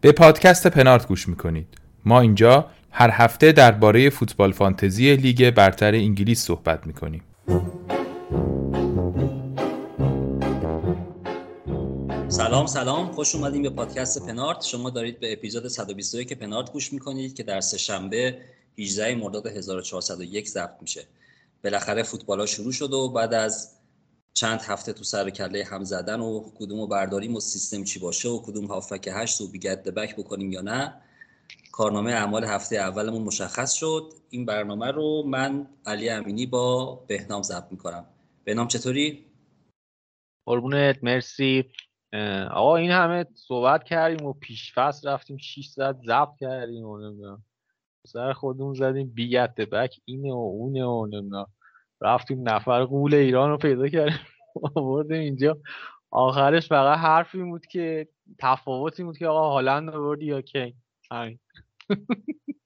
به پادکست پنارت گوش می‌کنید. ما اینجا هر هفته درباره فوتبال فانتزی لیگ برتر انگلیس صحبت می‌کنیم. سلام سلام. خوش اومدیم به پادکست پنارت. شما دارید به اپیزود 121 پنارت گوش می‌کنید که در سه شنبه 18 مرداد 1401 ضبط میشه. بالاخره فوتبال شروع شد و بعد از چند هفته تو سر کله هم زدن و کدوم رو برداریم و سیستم چی باشه و کدوم هافک هشت و بیگت بک بکنیم یا نه کارنامه اعمال هفته اولمون مشخص شد. این برنامه رو من علی امینی با بهنام ضبط می‌کنم. بهنام چطوری؟ قربونت مرسی. آقا این همه صحبت کردیم و پیش فصل رفتیم 6 ساعت ضبط کردیم و نمی‌دونم. سر خودمون زدیم بیگت بک اینه و اونه و نمی‌دونم. رفتیم نفر قول ایران رو پیدا کردیم. آوردیم اینجا. آخرش فقط حرفی بود که تفاوتی بود که آقا هالند آوردی یا کی؟ همین.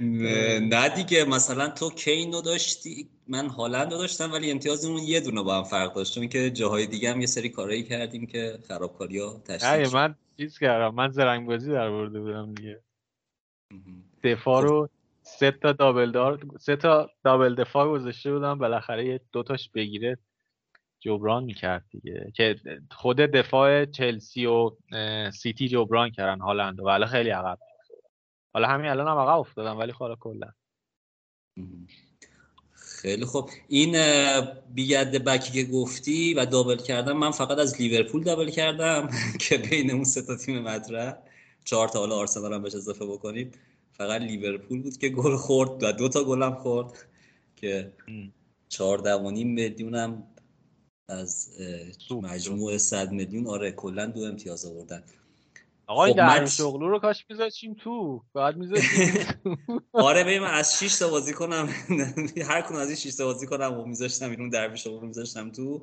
نه دیگه مثلا تو کین رو داشتی من هالند رو داشتم ولی امتیازمون یه دونه با هم فرق داشت چون که جاهای دیگه هم یه سری کارایی کردیم که خرابکاری ها تشکیل من چیز کردم من زرنگ بازی در برده بودم دیگه. دفاع رو سه تا دابل دار سه تا دابل دفاع گذاشته بودم بالاخره یه دوتاش بگیره جبران می‌کرد دیگه. که خود دفاع چلسی و سیتی جبران کردن هالند و خیلی عقب. حالا همین الان هم عقب افتادم ولی حالا کلا. خیلی خوب. این بیگرد بکی که گفتی و دابل کردم من فقط از لیورپول دابل کردم که بین اون سه تا تیم مطرح. چهار تا حالا آرسنال هم بهش اضافه بکنیم. فقط لیورپول بود که گل خورد و دو تا گلم خورد که چهارده و نیم میلیونم از مجموع صد میلیون. آره کلا دو امتیاز آوردن. آقا خب در شغلو رو کاش میذاشیم تو بعد میذاشیم آره ببین از 6 تا بازی کنم هر کدوم از این 6 تا بازی کنم و میذاشتم اینو دربی شغل رو میذاشتم تو.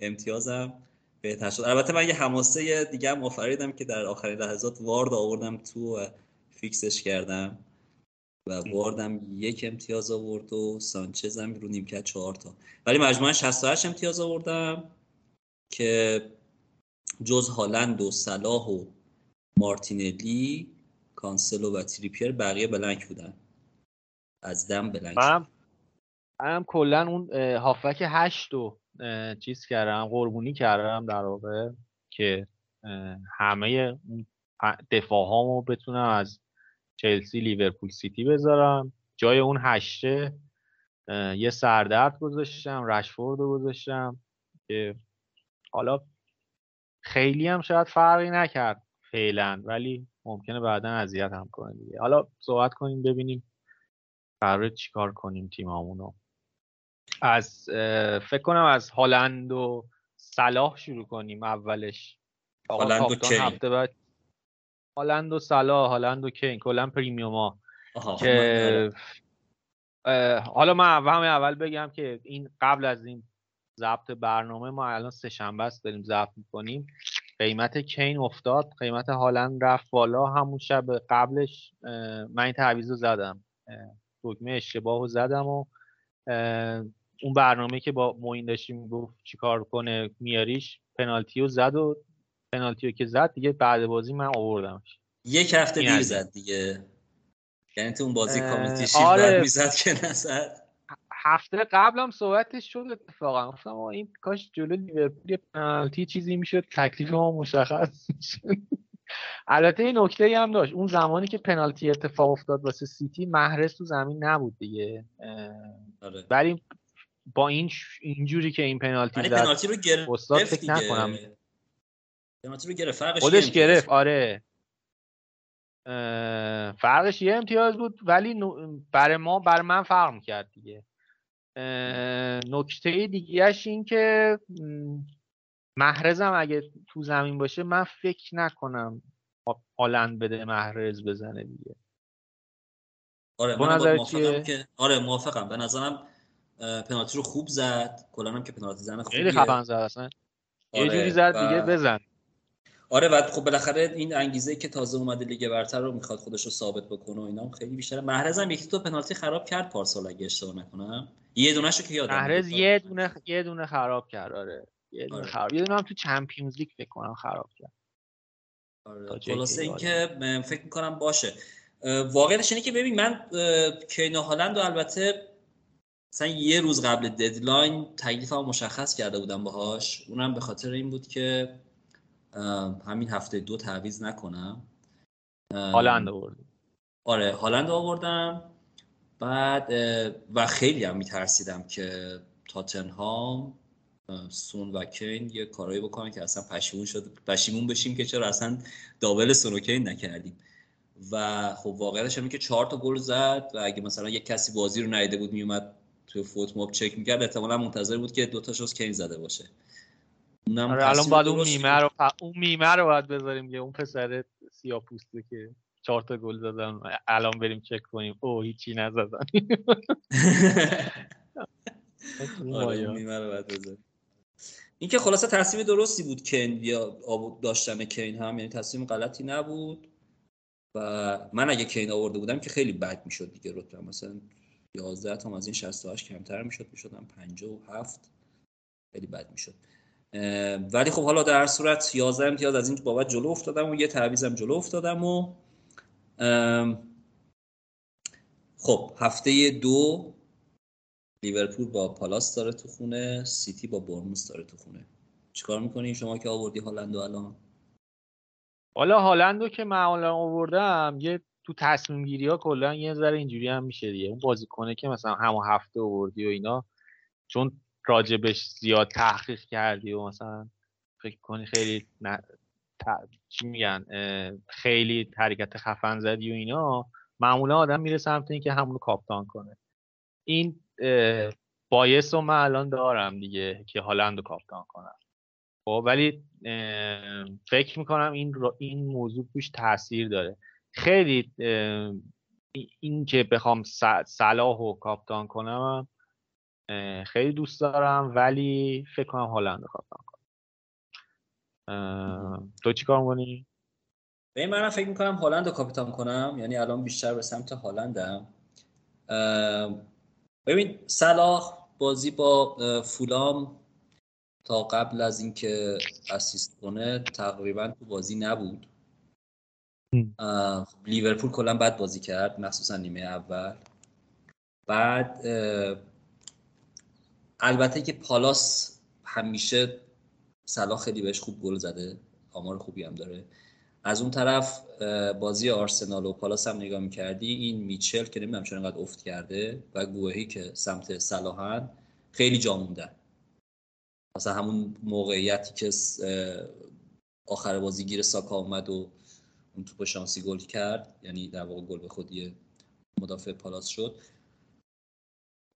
امتیازم بهتر شد. البته من یه حماسه دیگه هم آفریدم که در آخرین لحظات وارد آوردم تو و فیکسش کردم و واردم یک امتیاز آورد و سانچز هم رو نیمکت چهار تا. ولی مجموعا 68 امتیاز آوردم که جز هالند و صلاح و مارتینلی کانسلو و تریپیر بقیه blank بودن. از دم blank من هم کلا اون هافک هشت و چیز کردم قربونی کردم در واقع که همه دفاع هامو بتونم از چلسی لیورپول سیتی بذارم. جای اون هشته یه سردرد گذاشتم رشفورد رو گذاشتم که حالا خیلی هم شاید فرقی نکرد. فعلا ولی ممکنه بعدا اذیت هم کنه دیگه. حالا صحبت کنیم ببینیم قرار چیکار کنیم تیمامونو. از فکر کنم از هالند و صلاح شروع کنیم اولش. هالند و هفته بعد. هالند و صلاح هالند و کین کلا پریمیوما که حالا من همه اول بگم که این قبل از این ضبط برنامه ما الان سه شنبه است داریم ضبط می‌کنیم. قیمت کین افتاد قیمت هالند رفت بالا. همون شب قبلش من این تعویض رو زدم. دکمه اشتباه رو زدم و اون برنامه که با موین داشتیم گفت چیکار کنه میاریش پنالتی رو زد و پنالتی رو که زد دیگه بعد بازی من آوردمش. یک هفته دیر زد دیگه. یعنی تو اون بازی کامیتی شیل آره. می‌زد که نزد. هفته قبلم صحبتش شد اتفاقا. گفتم این کاش جلو لیورپول پنالتی چیزی می‌شد تکلیف ما مشخص البته این نکته هم داشت. اون زمانی که پنالتی اتفاق افتاد واسه سیتی محرز تو زمین نبود دیگه. آره. ولی با این اینجوری که این پنالتی زد پنالتی رو گرفت نکنم. پنالتی رو گرفت. فرقش خودش گرفت آره. فرقش یه امتیاز بود ولی برای ما برای من فرق می‌کرد دیگه. نکته دیگهش این که محرزم اگه تو زمین باشه من فکر نکنم هالند بده محرز بزنه دیگه. آره من موافقم که آره موافقم. به نظرم پنالتی رو خوب زد. کلا هم که پنالتی زنه خوب خیلی خفن زد اصلا. یه آره، جوری زد دیگه بزن. آره و خب بالاخره این انگیزه که تازه اومده لیگ برتر رو می‌خواد خودش رو ثابت بکنه و اینا خیلی بیشتره. محرز هم یکی تو پنالتی خراب کرد پارسال اگه اشتباه نکنم. یه دونه شو که یادم محرز یه دونه یه دونه خراب کرد آره. یه دونه آره. خراب. یه دونه هم تو چمپیونز لیگ فکر کنم خراب کرد. آره. خلاصه اینکه فکر می‌کنم باشه. واقعیتش اینه که ببین من کینا هالند و البته مثلا یه روز قبل ددلاین تکلیفم مشخص کرده بودم باهاش. اونم به خاطر این بود که همین هفته دو تعویض نکنم. هالند آوردم آره هالند آوردم. بعد و خیلی هم میترسیدم که تاتنهام سون و کین یه کارایی بکنن که اصلا پشیمون شد پشیمون بشیم که چرا اصلا دابل سون و کین نکردیم. و خب واقعیتش اینه که چهار تا گل زد و اگه مثلا یک کسی بازی رو ندیده بود میومد تو فوت موب چک می‌کرد. احتمالا منتظر بود که دو تاش کین زده باشه. اونم آره الان باید اون میمه رو اون میمه رو باید بذاریم یه اون پسر سیاه پوسته که چهار تا گل زدن الان بریم چک کنیم. او هیچی نزدن. آره این که خلاصه تصمیم درستی بود کین یا داشتن کین هم یعنی تصمیم غلطی نبود. و من اگه کین آورده بودم که خیلی بد می‌شد دیگه رتبه. مثلا 11 تا از این 68 کمتر می‌شد می‌شدم 57 خیلی بد می‌شد. ولی خب حالا در صورت 11 امتیاز از این بابت جلو افتادم و یه تعویضم جلو افتادم و خب هفته دو لیورپول با پالاس داره تو خونه سیتی با برموس داره تو خونه. چیکار می‌کنی؟ شما که آوردی هالندو الان؟ حالا هالندو که من آوردم یه تو تصمیم گیری ها کلا یه ذره اینجوری هم میشه دیگه. اون بازیکنه که مثلا همون هفته آوردی و اینا چون راجبش زیاد تحقیق کردی و مثلا فکر کنی خیلی. چی میگن خیلی حرکت خفن زدی و اینا معمولا آدم میره سمت اینکه همونو کاپتان کنه. این بایس رو من الان دارم دیگه که هالند رو کاپتان کنم. خب ولی فکر می‌کنم این این موضوع توش تاثیر داره. خیلی این که بخوام صلاح و کاپتان کنم خیلی دوست دارم ولی فکر کنم هالند رو کاپتان تو چی کار می‌کنی؟ به این منم فکر می‌کنم هالند رو کاپیتان کنم. یعنی الان بیشتر به سمت هالندم. ببین صلاح بازی با فولام تا قبل از اینکه اسیست کنه تقریبا تو بازی نبود. لیورپول کلا بد بازی کرد مخصوصا نیمه اول. بعد البته که پالاس همیشه صلاح خیلی بهش خوب گل زده. آمار خوبی هم داره. از اون طرف بازی آرسنال و پالاس هم نگاه می‌کردی این میچل که نمی‌دونم چرا انقدر افت کرده و گوهی که سمت صلاحن خیلی جا موندن مثلا همون موقعیتی که آخر بازی گیر ساکا اومد و اون توپ شانسی گل کرد یعنی در واقع گل به خودی مدافع پالاس شد.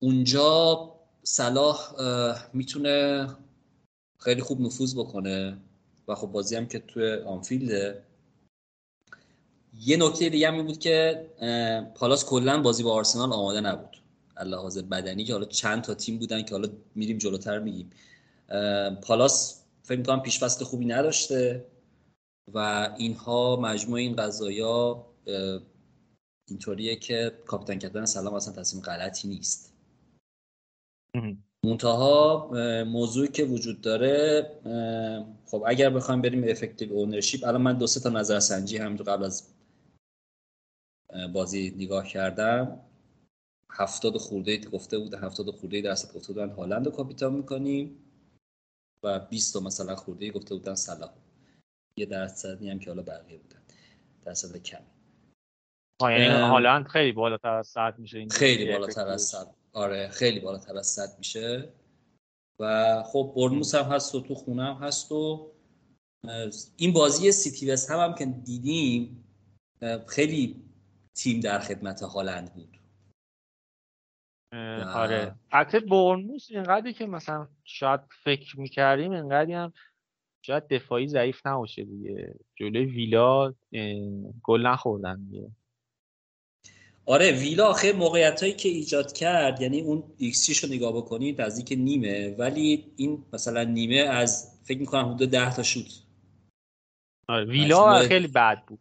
اونجا صلاح می‌تونه خیلی خوب نفوذ بکنه. و خب بازی هم که توی آنفیلده. یه نکته دیگه هم بود که پالاس کلا بازی با آرسنال آماده نبود. حاضر بدنی که حالا چند تا تیم بودن که حالا میریم جلوتر میگیم. پالاس فکر می‌کنم پیش فصل خوبی نداشته. و اینها مجموع این قضایا اینطوریه که کاپیتان کردن سلام اصلا تصمیم غلطی نیست. منتها موضوعی که وجود داره خب اگر بخوایم بریم افکتیو اونرشیپ الان من دو سه تا نظرسنجی هم قبل از بازی نگاه کردم. هفتاد خورده گفته بود هفتاد خورده درصد گفته بودن. هالند رو کاپیتان می‌کنیم و 20 تا مثلا خورده گفته بودن سلام یه درصدی هم که حالا بقیه بودن. درصد کمی. یعنی هالند خیلی بالاتر از 100 میشه. خیلی بالاتر از 100 آره خیلی بالاتر از 100 میشه. و خب برنموس هم هست و تو خونه هم هست و این بازی سیتی وست هم, هم که دیدیم خیلی تیم در خدمت هالند بود. آره. البته بورنموث اینقدری که مثلا شاید فکر می‌کردیم اینقدری هم شاید دفاعی ضعیف نباشه دیگه. جلوی ویلا گل نخوردن دیگه. آره ویلا آخه موقعیت هایی که ایجاد کرد یعنی اون ایکس رو نگاه بکنید نزدیک نیمه ولی این مثلا نیمه از فکر می‌کنم حدود ده تا شوت. آره ویلا خیلی بد بود.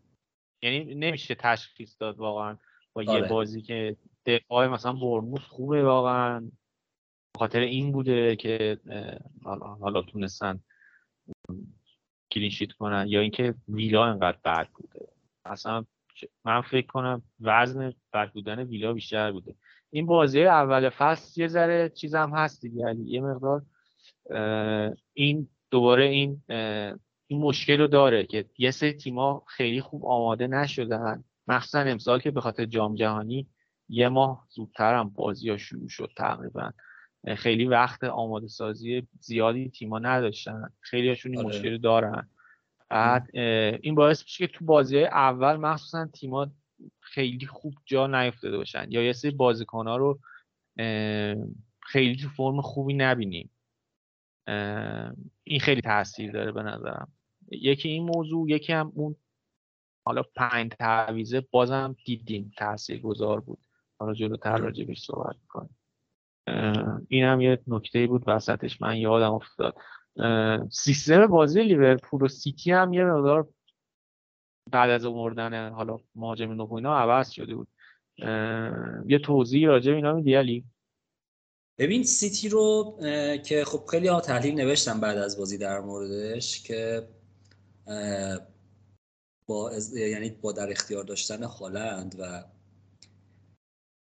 یعنی نمیشه تشخیص داد واقعا با آره. یه بازی که دفاع مثلا برموس خوبه واقعا. خاطر این بوده که حالا, حالا تونستن کلینشیت کنن یا اینکه ویلا انقدر بد بوده. اصلا من فکر کنم وزن بودن ویلا بیشتر بوده. این بازی اول فصل یه ذره چیزم هست دیگه یعنی یه مقدار این دوباره این این مشکل رو داره که یه سری تیما خیلی خوب آماده نشدن. مخصوصا امسال که به خاطر جام جهانی یه ماه زودتر هم بازی ها شروع شد تقریبا. خیلی وقت آماده سازی زیادی تیما نداشتن. خیلی هاشون این آره. مشکل دارن. بعد این باعث میشه که تو بازی اول مخصوصا تیما خیلی خوب جا نیفتاده باشن یا یه سری بازیکن ها رو خیلی تو فرم خوبی نبینیم. این خیلی تاثیر داره به نظرم. یکی این موضوع یکی هم اون حالا پنج تعویزه بازم دیدیم تاثیر گذار بود. حالا جلوتر راجبش صحبت می‌کنیم. این هم یه نکته بود وسطش. من یادم افتاد. سیستم بازی لیورپول و سیتی هم یه مقدار بعد از مردن حالا مهاجم نو اینا عوض شده بود. یه توضیح راجع اینا میدی علی؟ ببین سیتی رو که خب خیلی ها تحلیل نوشتم بعد از بازی در موردش که با یعنی با در اختیار داشتن هالند و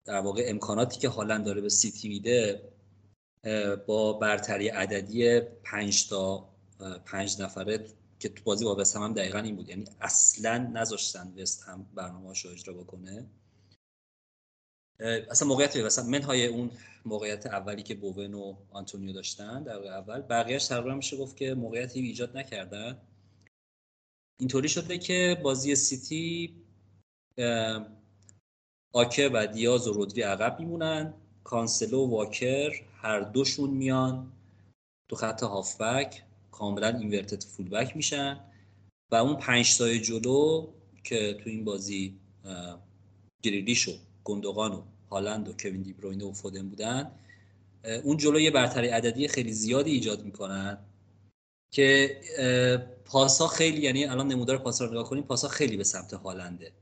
در واقع امکاناتی که هالند داره به سیتی میده با برتری عددی پنج تا پنج نفره که تو بازی با وست هم, دقیقا این بود. یعنی اصلا نذاشتن وست هم برنامه اجرا بکنه. اصلا موقعیت مثلا منهای اون موقعیت اولی که بوون و آنتونیو داشتن در اول. بقیهش تقریبا میشه گفت که موقعیتی ایجاد نکردن. اینطوری شده که بازی سیتی آکه و دیاز و رودری عقب میمونن. کانسلو و واکر هر دوشون میان تو خط هافبک کاملا inverted fullback میشن و اون پنج تای جلو که تو این بازی گریلیش و گندوغان و هالند و کوین دیبروینه و فودن بودن اون جلو یه برتری عددی خیلی زیادی ایجاد می‌کنن که پاسا خیلی یعنی الان نمودار پاسا رو نگاه کنیم پاسا خیلی به سمت هالنده.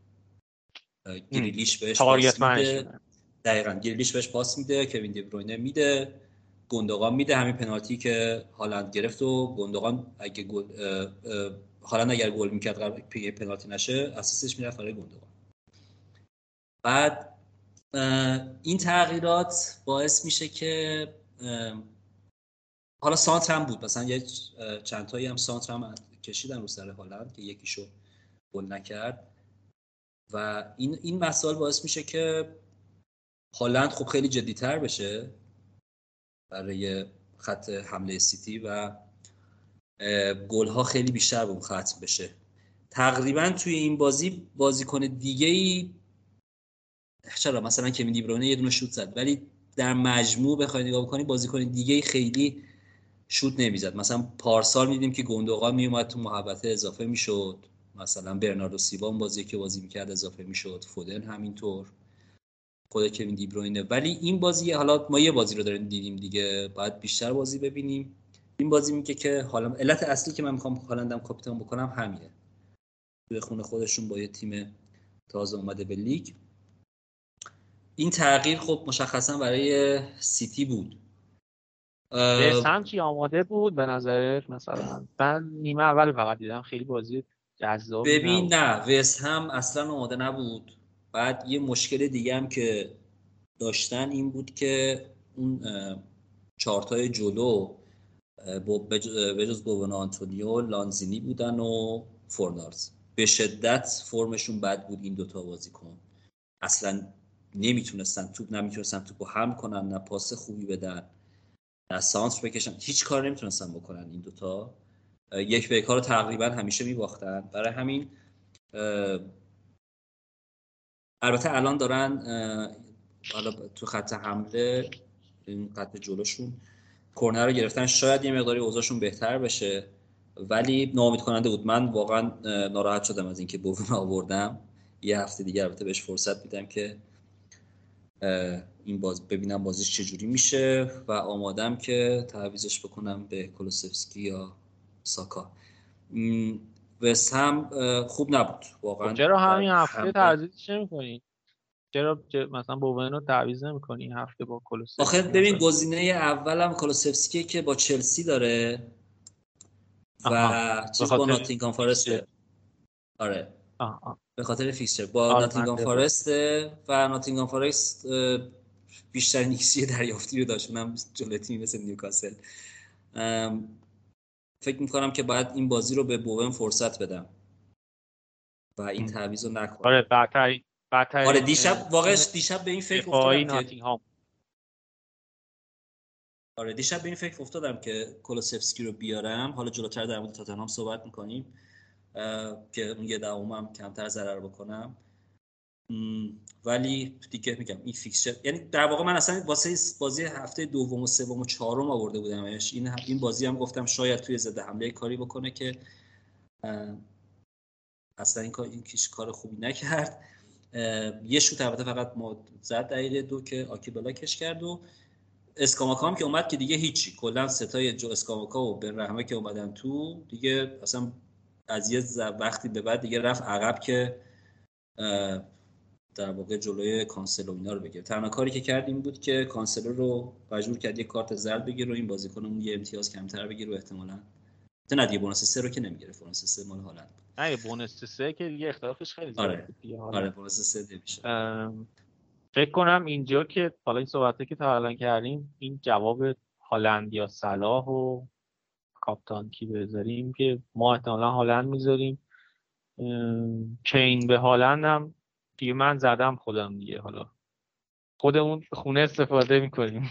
گریلیش بهش میده دقیقا. گریلیش بهش پاس میده کوین دیبروینه میده گندوقان میده. همین پنالتی که هالند گرفت و گندوقان اگه گل هالند اگر گل می‌کرد پنالتی نشه اسیستش می‌رفت برای گندوقان بعد این تغییرات باعث میشه که حالا سانتر هم بود. مثلا یه چند تایی هم سانتر هم کشیدن رو سر هالند که یکیشو گل نکرد. و این این مسائل باعث میشه که هالند خب خیلی جدیتر بشه برای خط حمله سیتی و گل ها خیلی بیشتر به اون ختم بشه. تقریبا توی این بازی بازیکن دیگه ای چرا؟ مثلا که دیبرونه یه دونه شوت زد ولی در مجموع بخوای نگاه بکنی بازیکن دیگه ای خیلی شوت نمی‌زد. مثلا پارسال میدیم که گندوقا میومد تو محبته اضافه می‌شد مثلا برناردو سیوا بازی که بازی می‌کرد اضافه می‌شد فودن همینطور. خود کوین دیبروینه ولی این بازی حالا ما یه بازی رو داریم دیدیم دیگه باید بیشتر بازی ببینیم. این بازی میگه که حالا علت اصلی که من می‌خوام هالندم کاپیتان بکنم همینه. توی خونه خودشون با یه تیم تازه اومده به لیگ. این تغییر خب مشخصا برای سیتی بود. هم چی آماده بود به نظرت مثلا. من نیمه اول فقط دیدم خیلی بازی جذاب ببین نه وست هم اصلا آماده نبود. بعد یه مشکل دیگه هم که داشتن این بود که اون چارتای جلو به جز بوون آنتونیو لانزینی بودن و فورنارز. به شدت فرمشون بد بود این دوتا بازیکن. اصلا نمی‌تونستن توپ نمی‌تونستن توپ هم کنن نه پاس خوبی بدن نه سانتر بکشن. هیچ کار نمی‌تونستن بکنن این دوتا. یک به رو تقریبا همیشه میباختن. برای همین البته الان دارن حالا تو خط حمله این خط جلوشون کرنر رو گرفتن. شاید یه مقداری اوضاعشون بهتر بشه ولی ناامید کننده بود. من واقعا ناراحت شدم از اینکه بوون آوردم. یه هفته دیگه البته بهش فرصت میدم که این باز ببینم بازیش چجوری میشه و آمادم که تعویزش بکنم به کلوسفسکی یا ساکا. وستهم خوب نبود واقعا. خب چرا همین هفته تعویضش نمی‌کنی چرا مثلا بوون رو تعویض نمی‌کنی این هفته با کلوسفسکی آخه ببین گزینه اولم کلوسفسکی که با چلسی داره و چیز با ناتینگهام فارست آره. به خاطر fixture. با ناتینگهام فارست و ناتینگهام فارست بیشترین xG دریافتی رو داشت. اونم جلوی تیمی مثل نیوکاسل. فکر می‌کنم که باید این بازی رو به بوون فرصت بدم. و این تعویض رو نکنم. آره بعدترین آره دیشب واقعا دیشب به این فکر افتادم که آره دیشب به این فکر افتادم که کولوسفسکی رو بیارم. حالا جلوتر در مورد تاتنهام صحبت می‌کنیم. که اون یه دومم کمتر ضرر بکنم. ولی دیگه میگم این فیکسچر یعنی در واقع من اصلا واسه بازی هفته دوم و سوم و چهارم آورده بودمش. این این بازی هم گفتم شاید توی ضد حمله کاری بکنه که اصلا این کار این کیش کار خوبی نکرد. یه شوت البته فقط ما زد دقیقه دو که آکی بلاکش کرد و اسکاماکا هم که اومد که دیگه هیچی. کلا ستای جو اسکاماکا و بن رحمه که اومدن تو دیگه اصلا از یه وقتی به بعد دیگه رفت عقب که در واقع جلوی کانسلو اینا رو بگیره. تنها کاری که کرد این بود که کانسلو رو مجبور کرد یه کارت زرد بگیره و این بازیکن اون یه امتیاز کمتر بگیره و احتمالاً نه دیگه بونس سه رو که نمی‌گیره بونس سه مال هالند نه بونس سه که دیگه اختلافش خیلی زیاده آره. آره بونس سه نمیشه فکر کنم اینجا که حالا این صحبته که تا الان کردیم این جواب هالند یا صلاح و کاپتان کی بذاریم که ما احتمالا هالند می‌ذاریم. کین به هالند هم دیگه من زدم خودم دیگه حالا خودمون خونه استفاده می‌کنیم.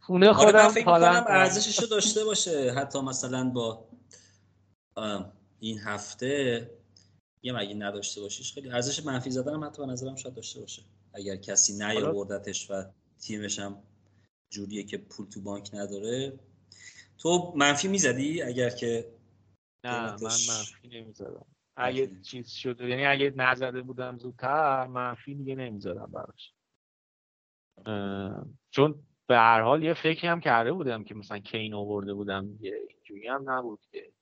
خونه آره، خودم می‌کنم ارزشش رو داشته باشه. حتی مثلا با این هفته یه مگه نداشته باشیش؟ خیلی ارزش منفی زدن هم حتی به نظرم شاید داشته باشه. اگر کسی نیاوردتش و تیمش هم جوریه که پول تو بانک نداره. تو منفی می‌زدی اگر که نه من منفی نمی‌زدم. اگه چیز شده یعنی اگه نزده بودم زودتر منفی دیگه نمی‌زدم براش. چون به هر حال یه فکری هم کرده بودم که مثلا کین آورده بودم دیگه اینجوری هم نبود که.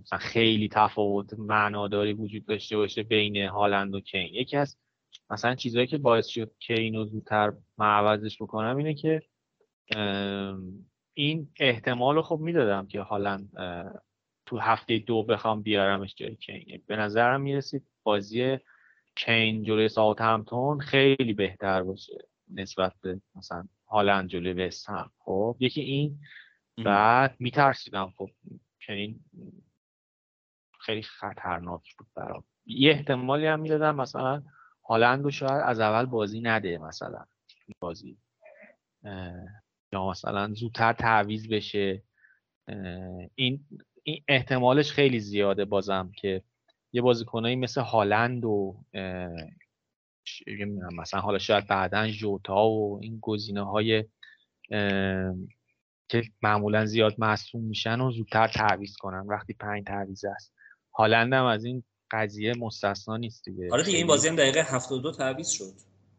مثلا خیلی تفاوت معناداری وجود داشته باشه بین هالند و کین. یکی از مثلا چیزهایی که باعث شد کین رو زودتر من عوضش بکنم اینه که این احتمال رو خب می‌دادم که هالند تو هفته دو بخوام بیارمش جای کین. به نظرم می‌رسید بازی کین جلوی ساوت همتون خیلی بهتر باشه نسبت به مثلا هالند جلوی وست هم. خب یکی این. بعد میترسیدم خب کین خیلی خطرناک بود برام. یه احتمالی هم می‌دادم مثلا هالند رو شاید از اول بازی نده مثلا. بازی یا مثلا زودتر تعویض بشه. این این احتمالش خیلی زیاده بازم که یه بازیکنایی مثل هالند و مثلا حالا شاید بعدا جوتا و این گزینه های که معمولا زیاد مصوم میشن و زودتر تعویض کنن وقتی پنج تعویض است. هالند هم از این قضیه مستثنا نیست دیگه. آره دیگه این بازی هم دقیقه 72 تعویض شد.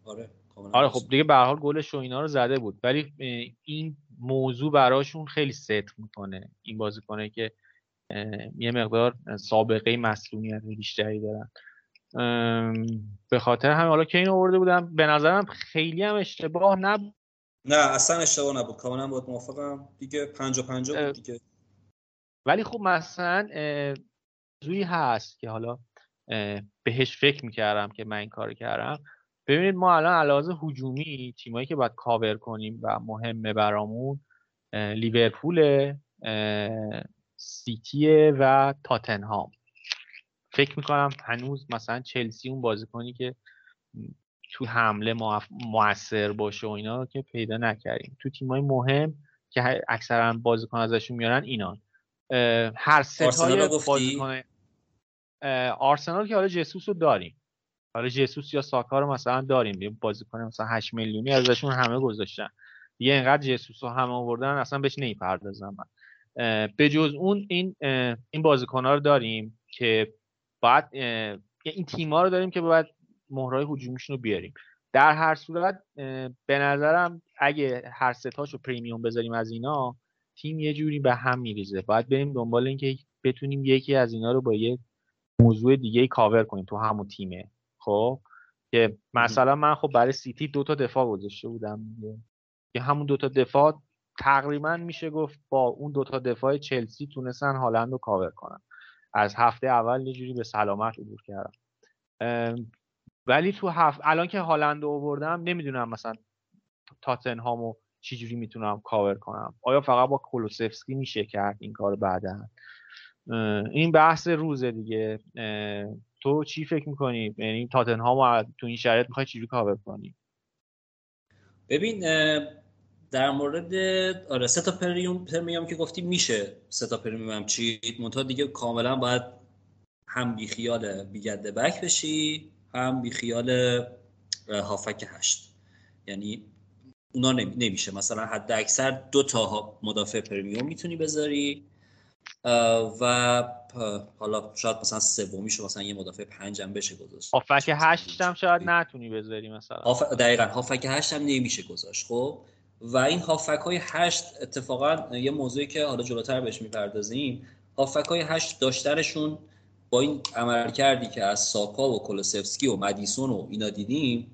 آره آره خب دیگه به حال گلش و اینا رو زده بود. ولی این موضوع براشون خیلی ست می‌کنه. این بازیکنه که یه مقدار سابقه مسئولیت بیشتری دارن. به خاطر همین حالا که این آورده بودم به نظرم خیلی هم اشتباه نبود نه اصلا اشتباه نبود. کاملا باید موافقم. دیگه پنجا پنجا بود دیگه. ولی خب مثلا زوی هست که حالا بهش فکر می‌کردم که من این کار کردم. ببینید ما الان علاوه هجومی تیمایی که باید کاور کنیم و مهمه برامون لیورپول سیتی و تاتنهام. فکر می‌کنم هنوز مثلا چلسی اون بازیکنی که تو حمله موثر باشه و اینا که پیدا نکردیم. تو تیمای مهم که اکثرا بازیکن ازشون میارن اینان. هر ستای بازیکن آرسنال که حالا جسوس رو داریم. حالا جسوس یا ساکا رو مثلا داریم. یه بازیکن مثلا 8 میلیونی ازشون همه گذاشتن. یه اینقدر جسوس رو همه آوردن اصلا بهش نمی‌پردازم من. به جز اون این این بازیکن ها رو داریم که بعد این تیم ها رو داریم که باید مهرای هجومیشون رو بیاریم. در هر صورت به نظرم اگه هر ستاشو پریمیوم بذاریم از اینا تیم یه جوری به هم میریزه. باید بریم دنبال اینکه بتونیم یکی از اینا رو با یه موضوع دیگه کاور کنیم تو همون تیمه. خب؟ که مثلا من خب برای سیتی دو تا دفاع گذاشته بودم که همون دو تا دفاع تقریبا میشه گفت با اون دو تا دفاع چلسی تونستن هالند رو کاور کنن. از هفته اول یه جوری به سلامت عبور کردم ولی تو هفته الان که هالند رو آوردم نمی‌دونم مثلا تاتنهامو چجوری می‌تونم کاور کنم. آیا فقط با کولوسفسکی میشه کرد این کار بعدا؟ این بحث روزه دیگه. تو چی فکر می‌کنی؟ یعنی تاتنهامو تو این شرایط می‌خوای چجوری کاور کنی؟ ببین در مورد آره سه تا پریوم پرمیوم که گفتی میشه سه تا پرمیوم هم چی؟ منتها دیگه کاملا باید هم بی خیال بیگرده بک بشی هم بی خیال هافک هشت. یعنی اونا نمیشه. مثلا حد اکثر دو تا مدافع پرمیوم می‌تونی بذاری و حالا شاید مثلا سومیشو مثلا یه مدافع پنج هم بشه گذاشت. هافک هشت هم شاید نتونی بذاری مثلا. دقیقا هافک هشت هم نمیشه گذاشت. خب؟ و این هافک های هشت اتفاقا یه موضوعی که حالا جلوتر بهش می‌پردازیم هافک های هشت داشتنشون با این عمل کردی که از ساکا و کولوسفسکی و مدیسون و اینا دیدیم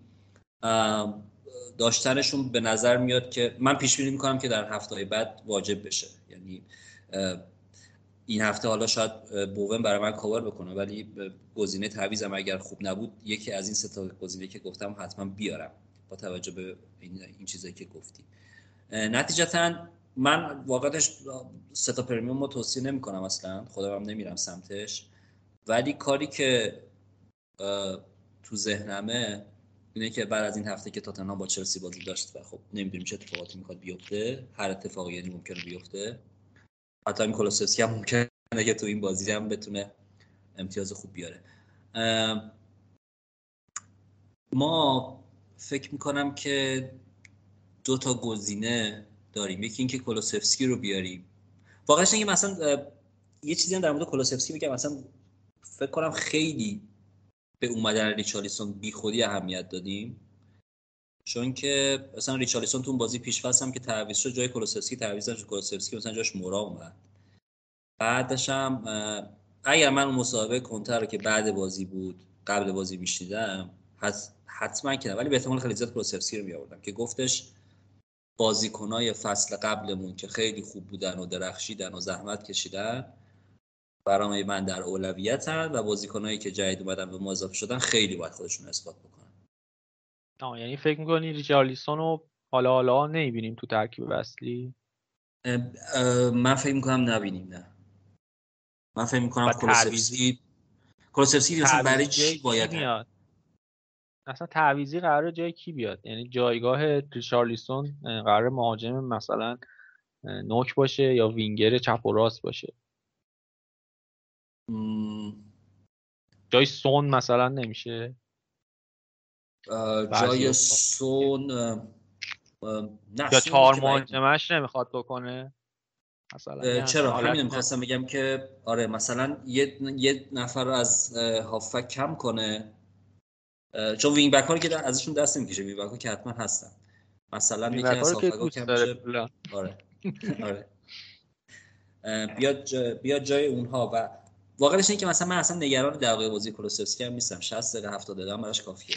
داشتنشون به نظر میاد که من پیش بینی می‌کنم که در هفته بعد واجب بشه. یعنی این هفته حالا شاید بوون برای من کاور بکنه ولی گزینه تعویزم اگر خوب نبود یکی از این سه تا گزینه که گفتم حتما بیارم. با توجه به این, این چیزایی که گفتی نتیجتا من واقعتش سه تا پرمیوم رو توصیه نمی کنم اصلا خودم هم نمیرم سمتش. ولی کاری که تو ذهنمه اینه که بعد از این هفته که تاتنهام با چلسی بازی داشت و خب نمی‌دونیم چه اتفاقاتی می‌خواد بیفته هر اتفاقی یعنی ممکنه بیفته. حتی این کلوسفسکی هم ممکنه که تو این بازی هم بتونه امتیاز خوب بیاره. ما فکر می‌کنم که دو تا گزینه داریم. یکی اینکه کلوسفسکی رو بیاریم. واقعا اینکه مثلا یه چیزی هم در مورد کلوسفسکی بگم. مثلا فکر کنم خیلی به اومدن ریچالیسون بی خودی اهمیت دادیم. چون که مثلا ریچالیسون تو بازی پیش هم که تعویض شد جای کلوسفسکی تعویض شد کلوسفسکی مثلا جاش مورا اومد. بعدش هم اگر من اون مسابقه کنتر رو که بعد بازی بود قبل بازی میشنیدم حتما کردم ولی به احتمال خیلی زیاد کلوسفسکی رو میآوردم که گفتش بازیکنای فصل قبلمون که خیلی خوب بودن و درخشیدن و زحمت کشیدن برای من در اولویتن و بازیکنایی که جدید اومدن به ما اضافه شدن خیلی باید خودشون اثبات بکنن. آه یعنی فکر می‌کنی ریچارلیسون رو حالا حالا نمی‌بینیم تو ترکیب اصلی؟ من فکر می‌کنم نبینیم نه. من فکر می‌کنم کلوسفسکی کلوسفسکی برای چی باید میاد؟ اصلا تعویزی قرار جای کی بیاد؟ یعنی جایگاه ریچارلیسون قرار مهاجم مثلا نوک باشه یا وینگر چپ و راست باشه. جای سون مثلا نمیشه؟ جای سون یا چهار مهاجمش نمی‌خواد بکنه؟ مثلا چرا؟ همین می‌خواستم بگم که آره مثلا یه, یه نفر از هافبک کم کنه. چون wing back ها که ازشون دست نمی‌کشه. wing back که حتما هستن. مثلا یکی از کم آره. آره. بیاد جا... بیاد جای اونها و واقعش اینه که مثلا من اصلا نگران دقیقه بازی کلوسفسکی هم نیستم. 60 دقیقه 70 دقیقه براش کافیه.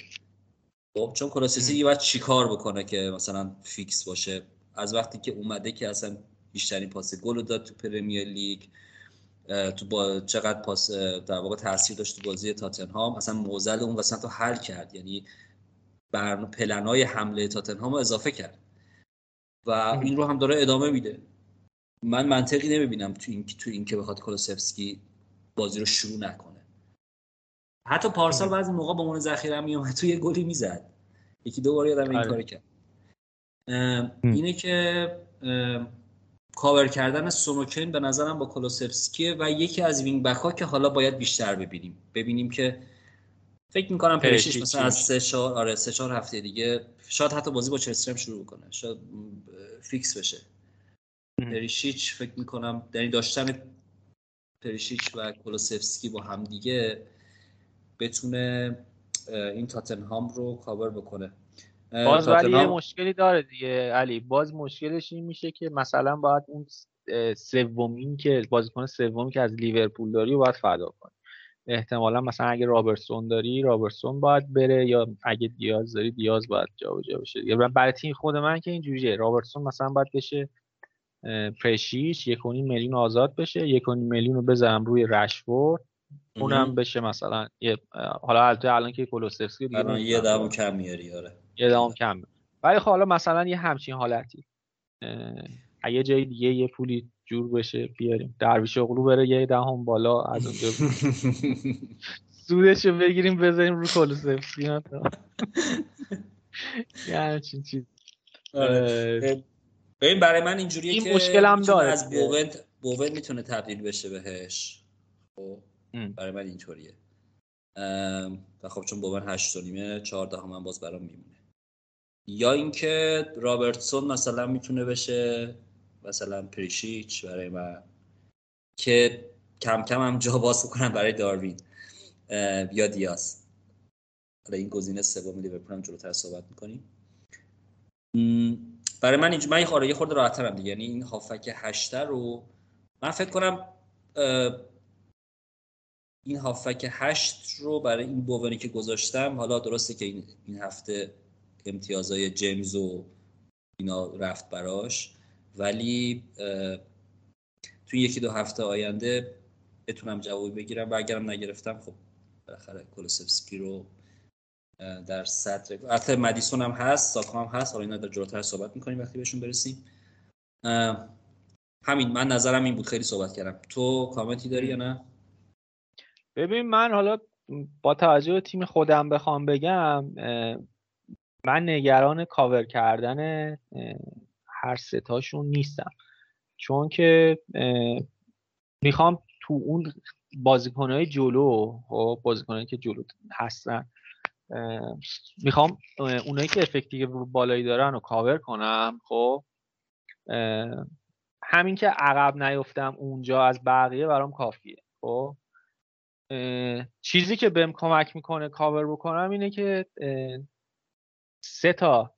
خب چون کلوسفسکی باید چیکار بکنه که مثلا فیکس باشه؟ از وقتی که اومده که اصلا بیشترین پاس گل داد تو Premier League. تو با چقدر پاس در واقع تاثیر داشت تو بازی تاتنهام. اصلا معضل اون وسط رو حل کرد. یعنی بر پلنای حمله تاتنهام رو اضافه کرد. و این رو هم داره ادامه میده. من منطقی نمی‌بینم تو این تو این که بخواد کلوسفسکی بازی رو شروع نکنه. حتی پارسال بعضی موقع بعنوان ذخیره میومد تو یه گلی می‌زد. یکی دو بار یادم این آره. کار کرد. اینه که کاور کردن سون و کین به نظرم با کلوسفسکیه و یکی از wing back ها که حالا باید بیشتر ببینیم. ببینیم که فکر می‌کنم پریشیچ مثلا از سه چهار آره سه چهار هفته دیگه. شاید حتی بازی با چلسی شروع کنه. شاید فیکس بشه. پریشیچ فکر می‌کنم یعنی داشتن پریشیچ و کلوسفسکی با هم دیگه بتونه این تاتنهام رو کاور بکنه. باز ولی یه مشکلی داره دیگه علی. باز مشکلش این میشه که مثلا باید اون سومین که بازیکن سومی که از لیورپول داری و باید فدا کنی. احتمالا مثلا اگه رابرتسون داری رابرتسون باید بره یا اگه دیاز داری دیاز باید جابجا بشه یا برای تیم خود من که اینجوریه. رابرتسون مثلا باید بشه پرشیش یک میلیون آزاد بشه یک میلیون رو بذارم روی رشفورد. اونم بشه مثلا یه حالا الان که کولوسفسکی دیگه یه دهم کم میاری آره. یه دهم کم. ولی خب حالا مثلا یه همچین حالتی. اگه جای دیگه یه پولی جور بشه بیاریم. درویش اغلو بره یه دهم بالا از اونجا. سودشو بگیریم بذاریم رو کولوسفسکی یه همچین چیز. آره. ببین برای من اینجوریه این که مشکل هم داره از بوونت بوونت می‌تونه تبدیل بشه بهش. خب برای من اینطوریه. و خب چون بوون هشت و نیمه چهارده هم باز برام میمونه. یا اینکه رابرتسون مثلا می‌تونه بشه مثلا پریشیچ برای من که کم کم هم جا باز کنم برای داروین یا دیاز. حالا این گزینه سوم لیورپول هم جلوتر صحبت می‌کنیم. برای من اینجا من یه خورده خورده راحت‌ترم دیگه. یعنی این هافک هشته رو من فکر کنم این هافک هشت رو برای این بوونی که گذاشتم حالا درسته که این, این هفته امتیازهای جیمز و اینا رفت براش. ولی توی یکی دو هفته آینده بتونم جوابی بگیرم و اگرم نگرفتم خب بالاخره کولوسفسکی رو در سطر. البته مدیسون هم هست ساکا هم هست. حالا اینا در جلوتر صحبت می‌کنیم وقتی بهشون برسیم. همین من نظرم این بود. خیلی صحبت کردم. تو کامنتی داری یا نه؟ ببین من حالا با توجه به تیم خودم بخوام بگم من نگران کاور کردن هر ستاشون نیستم. چون که می‌خوام تو اون بازیکنهای جلو خب بازیکنهایی که جلو هستن می‌خوام اونایی که effective بالایی دارن رو کاور کنم خب. همین که عقب نیفتم اونجا از بقیه برام کافیه خب. چیزی که بهم کمک می‌کنه کاور بکنم اینه که سه تا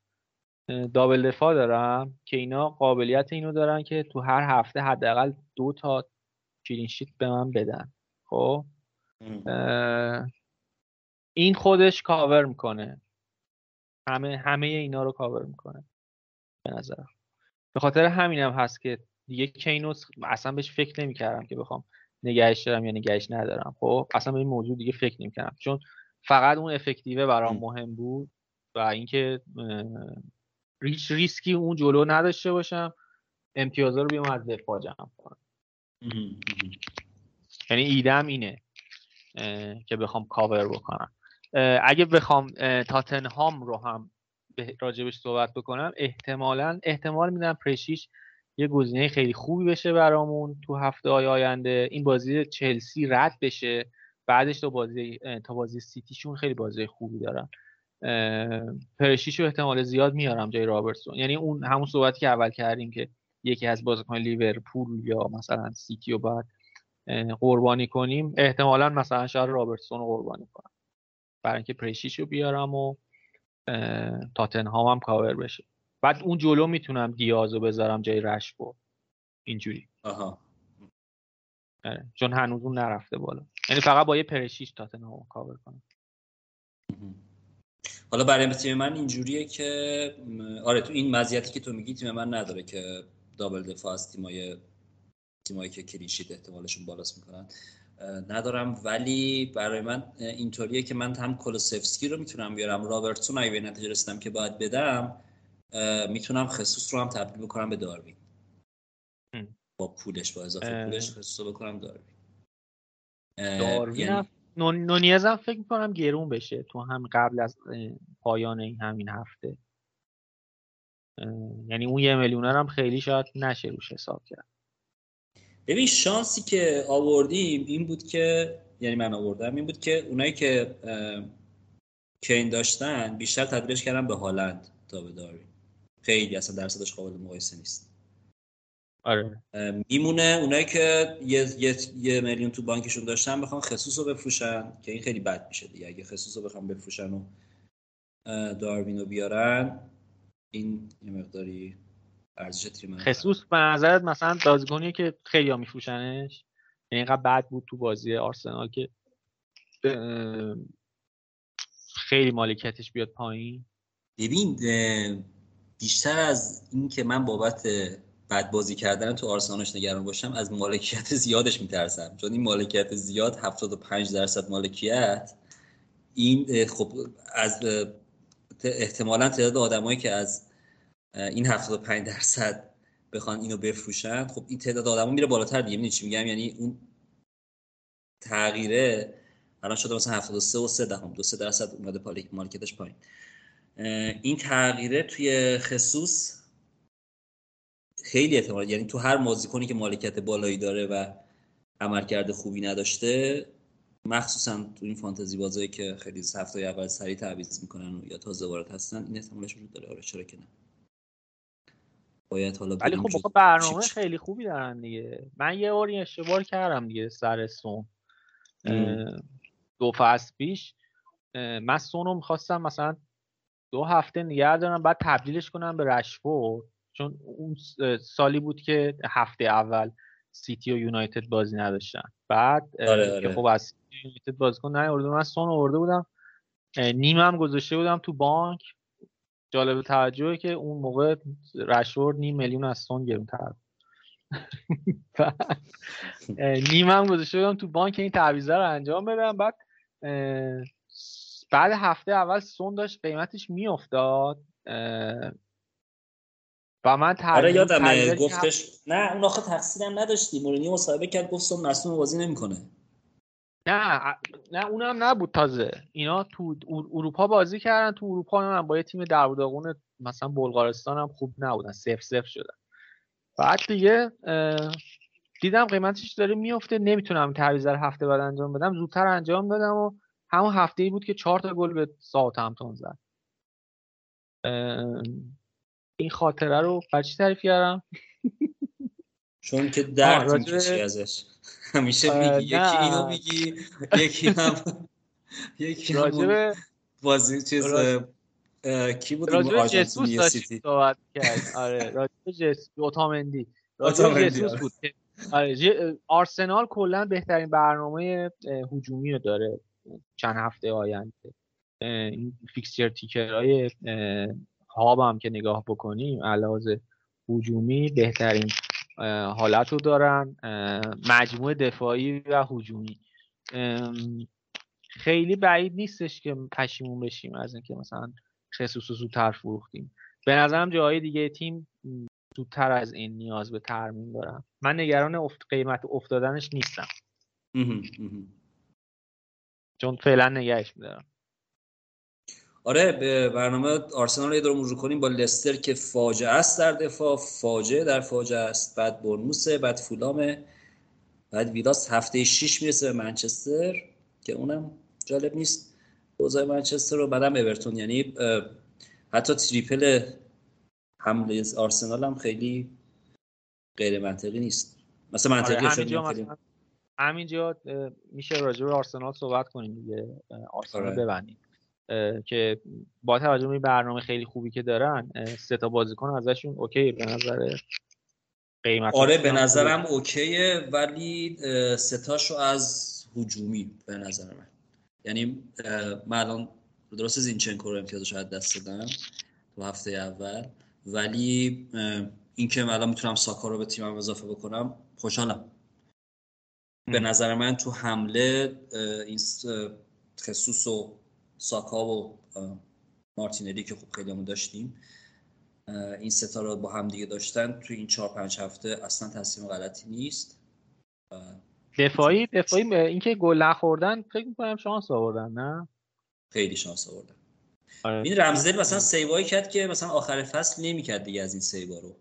double دفاع دارم که اینا قابلیت اینو دارن که تو هر هفته حداقل دو تا clean sheet به من بدن. خب؟ این خودش کاور می‌کنه. همه همه اینا رو کاور می‌کنه. به نظر به خاطر همینم هم هست که دیگه کینوس اصلا بهش فکر نمی‌کردم که بخوام نگهش دارم یا نگهش ندارم. خب؟ اصلا به این موضوع دیگه فکر نمی‌کردم. چون فقط اون افکتیوه برام مهم بود. و اینکه ریش ریسکی اون جلو نداشته باشم امتیازا رو بیام از دفاع جمع کنم. یعنی ایدم اینه که بخوام کاور بکنم. اگه بخوام تاتنهام رو هم راجبش صحبت بکنم احتمالا احتمال میدم پرشیش یه گزینه خیلی خوبی بشه برامون تو هفته های آینده. این بازی چلسی رد بشه بعدش تا بازی تا بازی سیتیشون خیلی بازی خوبی دارن. پریشیچ رو احتمال زیاد میارم جای رابرتسون. یعنی اون همون صحبتی که اول کردیم که یکی از بازیکن لیورپول یا مثلا سیتی رو باید قربانی کنیم احتمالا مثلا شاید رابرتسون رو قربانی کنم. برای اینکه پریشیچ رو بیارم و تاتنهام هم کاور بشه. بعد اون جلو می‌تونم دیاز رو بذارم جای رشفورد. اینجوری. آها. آره، چون هنوز اون نرفته بالا. یعنی فقط با یه پریشیچ تاتنهام کاور کنم. حالا برای تیم من اینجوریه که آره تو این مزیتی که تو میگی تیم من نداره که double دفاع از تیمای تیمایی که clean sheet احتمالشون بالاست می‌کنن. ندارم. ولی برای من اینطوریه که من هم کولوسفسکی رو می‌تونم بیارم رابرتسون اگه به نتیجه رسیدم که باید بدم می‌تونم خصوص رو هم تبدیل بکنم به داروین. با پولش با اضافه پولش خصوص رو بکنم داروین. داروین یعنی... نونیز هم فکر می‌کنم گرون بشه تو هم قبل از پایان این همین هفته. یعنی اون یه میلیونر هم خیلی شاید نشه روش حساب کرد. ببین شانسی که آوردیم این بود که یعنی من آوردم این بود که اونایی که کین داشتن بیشتر تدریج کردن به هالند تا به داری خیلی اصلا درصدش قابل مقایسه نیست. آره. میمونه اونایی که یه, یه،, یه میلیون تو بانکشون داشتن بخوان خصوص رو بفروشن که این خیلی بد میشه دیگه. اگه خصوص رو بخوام بفروشن و داروین رو بیارن این یه مقداری ارزش تیم خصوص به نظرت مثلا بازیکنیه که خیلی ها میفروشنش؟ یعنی اینقدر بد بود تو بازی آرسنال که خیلی مالکیتش بیاد پایین؟ ببین بیشتر از این که من بابت بد بازی کردن تو آرسنالش نگران باشم از مالکیت زیادش میترسم. چون این مالکیت زیاد 75 درصد مالکیت. این خب از احتمالا تعداد آدمایی که از این 75 درصد بخوان اینو بفروشن خب این تعداد آدما میره بالاتر دیگه. چی میگم؟ یعنی اون تغییره الان شده مثلا 73 و 3 دهم 2 3 درصد اومده مارکتش پایین. این تغییره توی خصوص خیلی احتمال یعنی تو هر بازیکنی که مالکیت بالایی داره و عملکرد خوبی نداشته مخصوصا تو این فانتزی بازایی که خیلی هفته اول سریع تعویض می‌کنن یا تازه وارد هستن این احتمالش وجود داره. آره چرا که نه. باید حالا ولی خب برنامه خیلی خوبی دارن دیگه. من یه بار اشتباه کردم دیگه سر سون. دو فصل پیش. من سونو می‌خواستم مثلا دو هفته نگه دارم بعد تبدیلش کنم به رشفورد. چون اون سالی بود که هفته اول سیتی و یونایتد بازی نداشتن. بعد آره آره. که خب از یونایتد بازیکن نیورده من سون آورده بودم. نیمم گذاشته بودم تو بانک. جالب توجهه که اون موقع رشورد نیم میلیون از سون گرونتر نیمم گذاشته بودم تو بانک این تعویضه رو انجام بدم. بعد بعد هفته اول سون داشت قیمتش میافتاد. و من آره یادم گفتش نه اون آخه تقصیرم نداشتی. مورینیو مصاحبه کرد گفت سون مصدوم بازی نمی‌کنه. نه نه اونم نبود تازه. اینا تو اروپا بازی کردن. تو اروپا هم با یه تیم داغون مثلا بلغارستان هم خوب نبودن. سف سف شدن. بعد دیگه دیدم قیمتش داره میفته نمی‌تونم تعویض هفته بعد انجام بدم. زودتر انجام دادم و همون هفته ای بود که چهار تا گل به همتون زد. این خاطره رو بچی تعریف کردم؟ چون که درد می‌کشی ازش. همیشه میگی یکی اینو میگی یکی هم یکی هم بازی چیز کی بود راجب جسوس داشت صحبت کرد آره راجب جسوس اوتامندی. راجب جسوس بود آره آرسنال کلا بهترین برنامه هجومی رو داره. چند هفته آینده. این فیکسچر تیکرهای هاب هم که نگاه بکنیم علاوه هجومی بهترین حالت رو دارن مجموعه دفاعی و هجومی. خیلی بعید نیستش که پشیمون بشیم از اینکه مثلا خصوص زودتر فروختیم. به نظرم جاهای دیگه تیم زودتر از این نیاز به ترمیم دارم من نگران افت قیمت افتادنش نیستم. چون فعلا نگهش میدارم. آره به برنامه آرسنال یه دور مرور کنیم با لستر که فاجعه است در دفاع. فاجعه در فاجعه است. بعد برنوسه بعد فولامه بعد ویلاس. هفته 6 می‌رسه به منچستر که اونم جالب نیست. اوضاع منچستر رو بعدم اورتون. یعنی حتی تریپل حمله آرسنال هم خیلی غیر منطقی نیست. مثلا منطقی آره همینجا میشه راجع به آرسنال صحبت کنیم دیگه. آرسنال آره. ببندیم. که با توجه به برنامه خیلی خوبی که دارن سه تا بازیکن ازشون اوکی به نظر قیمت آره به نظرم اوکیه ولی ستاشو از هجومی به نظر من. یعنی من الان درست زینچنکو رو امتیازش از دست دادم تو هفته اول ولی اینکه من الان می‌تونم ساکا رو به تیمم اضافه بکنم خوشحالم. به نظر من تو حمله این خصوص و ساکا و مارتینلی که خوب خیلی همون داشتیم این ستا رو با هم دیگه داشتن تو این چهار پنج هفته اصلا تصمیم غلطی نیست. دفاعی دفاعی اینکه گل نخوردن فکر می‌کنم شانس آوردن نه؟ خیلی شانس آوردن. آره. این رمزدل مثلا سیوایی کرد که مثلا آخر فصل نمی‌کرد دیگه از این سیوا رو.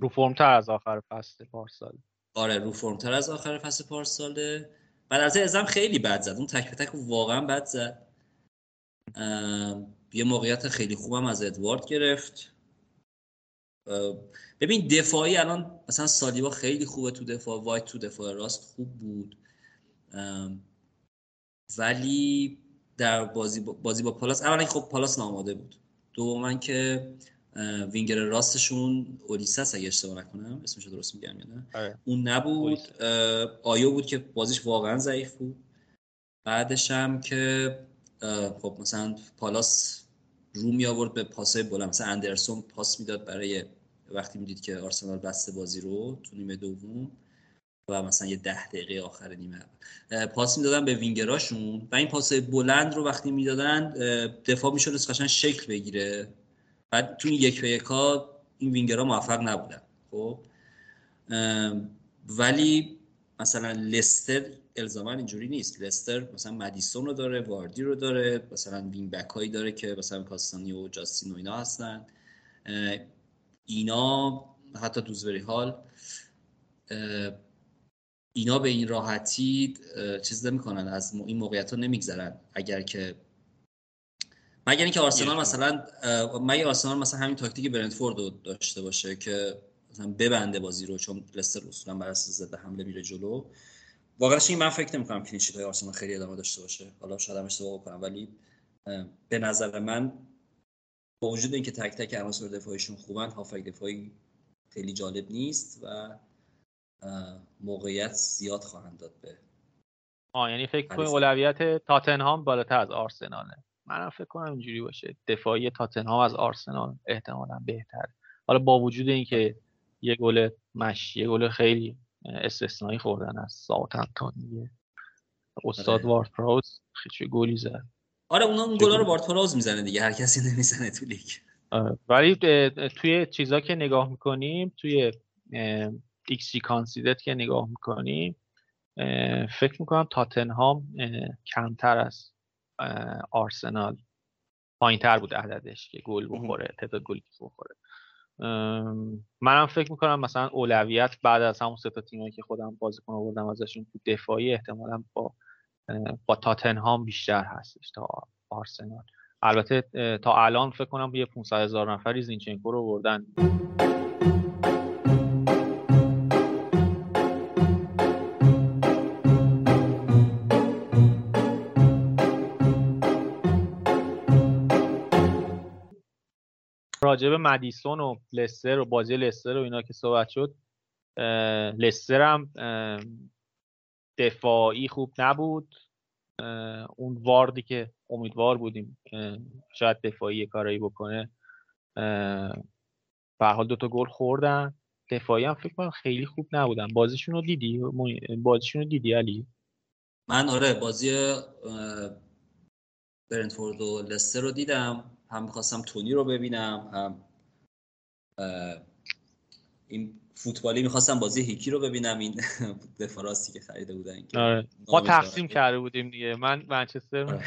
رو فرمتر از آخر فصل پارسال. آره رو فرمتر از آخر فصل پارساله. بعد ازم خیلی بد زد. اون تک به تک واقعا بد زد. یه موقعیت خیلی خوبم از ادوارد گرفت. ببین دفاعی الان مثلا سالیبا خیلی خوبه تو دفاع وایت تو دفاع راست خوب بود. ولی در بازی با, بازی با پالاس اولا خب پالاس ناماده بود. دوما که وینگر راستشون اولیسس اگه اشتباه نکنم اسمش درست میگم یا نه؟ آره. اون نبود آیو بود که بازیش واقعا ضعیف بود. بعدش هم که خب مثلا پالاس رو می آورد به پاسای بلند مثلا اندرسون پاس می‌داد برای وقتی می‌دید که آرسنال بسته بازی رو تو نیمه دوم و مثلا یه ده دقیقه آخر نیمه پاس می‌دادن به وینگراشون و این پاس بلند رو وقتی می‌دادن دفاع می‌شد قشنگ شکل بگیره. بعد تو یک به یکا این وینگرها موفق نبودن. خب؟ ولی مثلا لستر الزاما اینجوری نیست. لستر مثلا مدیسون رو داره واردی رو داره مثلا وینگ بک هایی داره که مثلا کاستانی و جاستین و اینا هستن. اینا حتی دوزبری هال اینا به این راحتی چیز نمی‌کنن از این موقعیت ها نمیگذرن. اگر که مگر اینکه آرسنال مثلا مگر آرسنال مثلا همین تاکتیک برنتفورد رو داشته باشه که مثلا ببنده بازی رو چون لستر اصولا بر اساس ضد حمله میره جلو. واقعا این من فکر نمی کنم کلینشیت های آرسنال خیلی ادامه داشته باشه. حالا شاید هم اشتباه بکنم ولی به نظر من با وجود اینکه تک تک عناصر دفاعیشون خوبن هافک دفاعی خیلی جالب نیست و موقعیت زیاد خواهند داد به آه یعنی فکر کنید اولویت تاتنهام بالاتر از آرسناله. منم فکر کنم اینجوری باشه. دفاعی تاتنهام از آرسنال احتمالا بهتر حالا با وجود اینکه یه گل مش یه گل خیلی استثنایی خوردن از ساوثهمپتون دیگه استاد آره. وارد پراوز خیلی گلی زد. آره اونا اون گلا رو وارد پراوز می‌زنه دیگه هر کسی نمی‌زنه تو لیگ. آره. ولی توی چیزا که نگاه می‌کنیم توی ایکسی کانسیدت که نگاه می‌کنیم فکر می‌کنم تاتنهام کمتر از آرسنال پایین تر بود عددش که گل بخوره تعداد گلی که بخوره منم فکر می‌کنم مثلا اولویت بعد از همون سه تا تیمایی که خودم بازیکن آوردم ازشون تو دفاعی احتمالا با با تاتنهام بیشتر هستش تا آرسنال. البته تا الان فکر کنم یه 500 هزار نفری زینچنکو رو بردن راجب مدیسون و لستر و بازی لستر و اینا که صحبت شد لستر هم دفاعی خوب نبود. اون واردی که امیدوار بودیم شاید دفاعی کارایی بکنه به حال دوتا گل خوردن. دفاعی هم فکر کنم خیلی خوب نبودن. بازیشون رو دیدی؟ بازیشون رو دیدی علی؟ من آره بازی برنتفورد و لستر رو دیدم. هم می‌خواستم تونی رو ببینم هم این فوتبالی می‌خواستم بازی هیکی رو ببینم این دفاع راستی که خریده بودن آره. ما تقسیم کرده بودیم دیگه. من منچستر آره.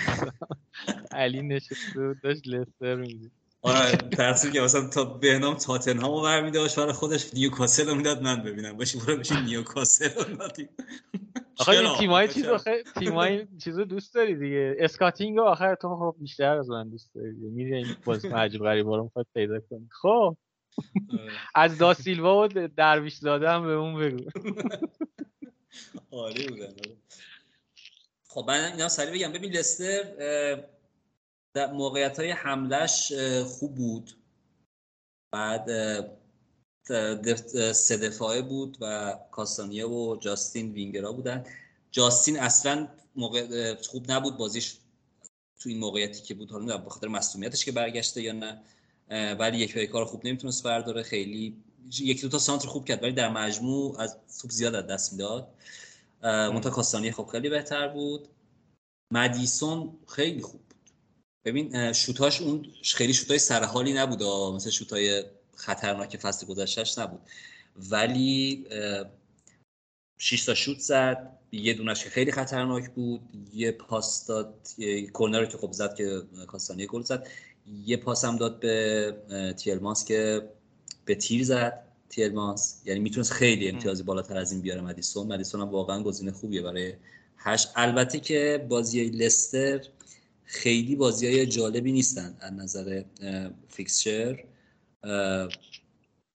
علی نشسته بود داشت لستر می‌دید آره تقسیم که مثلا تا بهنام تاتنهام رو برمیداشت برای خودش نیوکاسل رو می‌داد من ببینم. باشی برو بشین نیوکاسل رو آخه این تیمای چیز آخه تیمای چیزو دوست داری دیگه. scouting آخر تو خب بیشتر از من دوست داری میری این باز عجیب غریب رو می‌خواد پیدا کنی خب. آره. از دا سیلوا و درویش زاده هم به اون بگو. عالی بودن آره. خب من اینا سریع بگم. ببین لستر در موقعیت های حملش خوب بود. بعد سه دفاعه بود و کاستانیه و جاستین وینگرا بودن. جاستین اصلا موقع خوب نبود بازیش تو این موقعیتی که بود. حالا به خاطر مصونیتش که برگشته یا نه. ولی یک کار خوب نمی‌تونست برداره. خیلی یک دو تا سانتر خوب کرد ولی در مجموع از توپ زیاد از دست می‌داد. منتها کاستانیه خب خیلی بهتر بود. مدیسون خیلی خوب بود. ببین شوتاش اون خیلی شوتای سرحالی نبود مثل شوتای خطرناک فصل گذشتهش نبود. ولی 6 تا شوت زد. یه دونش که خیلی خطرناک بود. یه پاس داد یه کورنر که خب زد که کاستانی گل زد. یه پاس هم داد به تیلمانس که به تیر زد. تیلمانس یعنی می‌تونست خیلی امتیازی بالاتر از این بیاره. مدیسون. مدیسون هم واقعا گزینه خوبیه برای هشت. البته که بازی لستر خیلی بازی های جالبی نیستن از نظر fixture.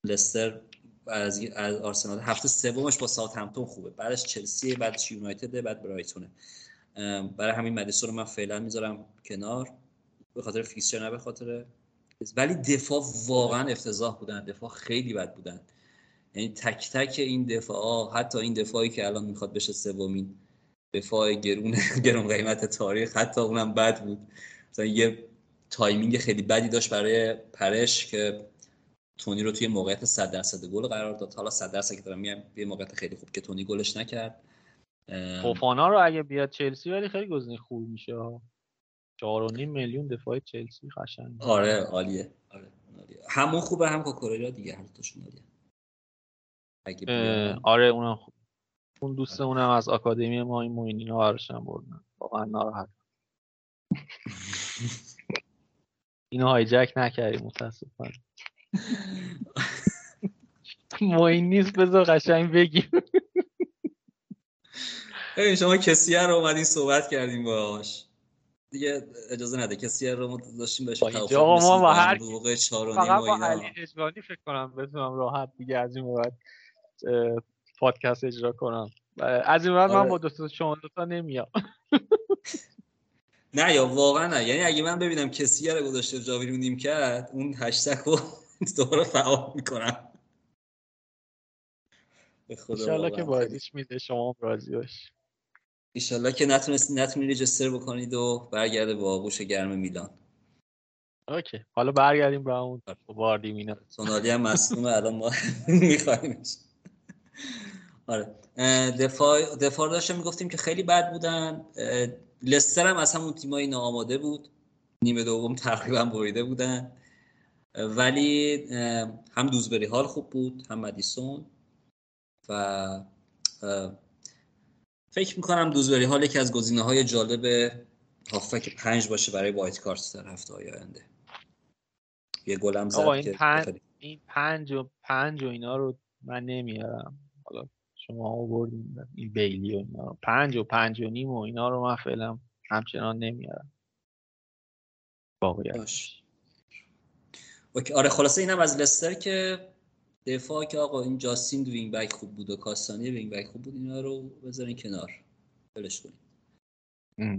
لستر از از آرسنال. هفته سومش با ساوت همتون خوبه. بعدش چلسی بعدش یونایتد بعد برایتونه. برای همین مدیسون رو من فعلا می‌ذارم کنار. به خاطر fixture نه به خاطر ولی دفاع واقعا افتضاح بودن. دفاع خیلی بد بودن. یعنی تک تک این دفاع حتی این دفاعی که الان می‌خواد بشه سومین دفاع گرون گرون قیمت تاریخ حتی اونم بد بود. مثلا یه timing خیلی بدی داشت برای پرش که تونی رو توی موقعیت 100 درصد گل قرار داد. حالا 100 درصد که دارم میگم یه موقعیت خیلی خوب که تونی گلش نکرد. فوفانا رو اگه بیاد چلسی ولی خیلی گزینه خوب میشه چهار و نیم میلیون دفاع چلسی قشنگ آره عالیه. آره همون خوبه هم کوکوریا دیگه هر دوشون عالیه. آره اونم خوب. اون دوستمونم از آکادمی ما این موینینا براشم بردن. واقعا ناراحت. اینو هایجک نکردیم متاسفانه. موین نیست بذار قشنگ بگیم. ببین شما کسی رو اومدین صحبت کردیم باهاش. دیگه اجازه نده کسی رو ما داشتیم بهش توافق ما با هر فقط با علی اجوانی فکر کنم بتونم راحت دیگه از این بعد پادکست اجرا کنم. از این بعد من با دو تا شما دو تا نمیام. نه یا واقعا نه. یعنی اگه من ببینم کسی رو گذاشته جاوی رو نیم کرد اون هشتگ رو دوباره فعال می‌کنم. انشالله که بازیش میده شما راضی باش. ایشالله که نتونست نتونی رجستر بکنید و برگرده با آغوش گرم میلان. اوکی. حالا برگردیم به اون واردی مینا. سونالی هم مصدوم الان ما میخوایمش. آره. دفاع دفاع داشتم می‌گفتیم که خیلی بد بودن. لستر هم از همون تیمایی ناآماده بود. نیمه دوم تقریبا بریده بودن. ولی هم دوزبری حال خوب بود هم مدیسون. و فکر می‌کنم دوزبری حال یکی از گزینه های جالب هافک پنج باشه برای وایت کارت در هفته های آینده. یه گلم زد این, پنج، این پنج و پنج و اینا رو من نمیارم. حالا شما آوردین این بیلی و اینا پنج و پنج و نیم و اینا رو من فعلا همچنان نمیارم. باقیش آره خلاصه اینم از لستر که دفاع که آقا این جاستین wing back خوب بود و کاستانی wing back خوب بود اینا رو بذارین کنار. ولش کنید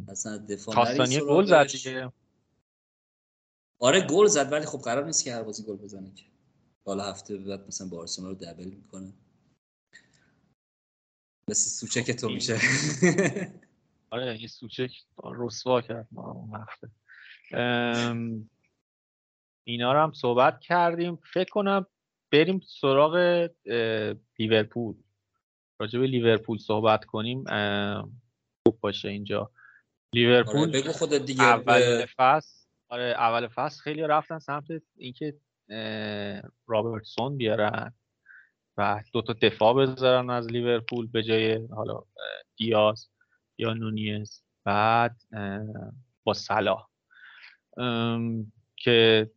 اصلا دفاع کاستانی گل زد دیگه. آره گل زد ولی خب قرار نیست که هر بازی گل بزنه که. حالا هفته بعد مثلا بارسلونا رو double می‌کنه. مثل سوچک تو میشه. آره این سوچک رسوا کرد. ما اون هفته. اینا رو هم صحبت کردیم. فکر کنم بریم سراغ لیورپول. راجع به لیورپول صحبت کنیم. خوب باشه اینجا. لیورپول آره بگو خودت دیگه. اول فصل آره اول فصل خیلی رفتن سمت اینکه رابرتسون بیارن و دو تا دفاع بذارن از لیورپول به جای حالا دیاز یا نونیز. بعد با صلاح. که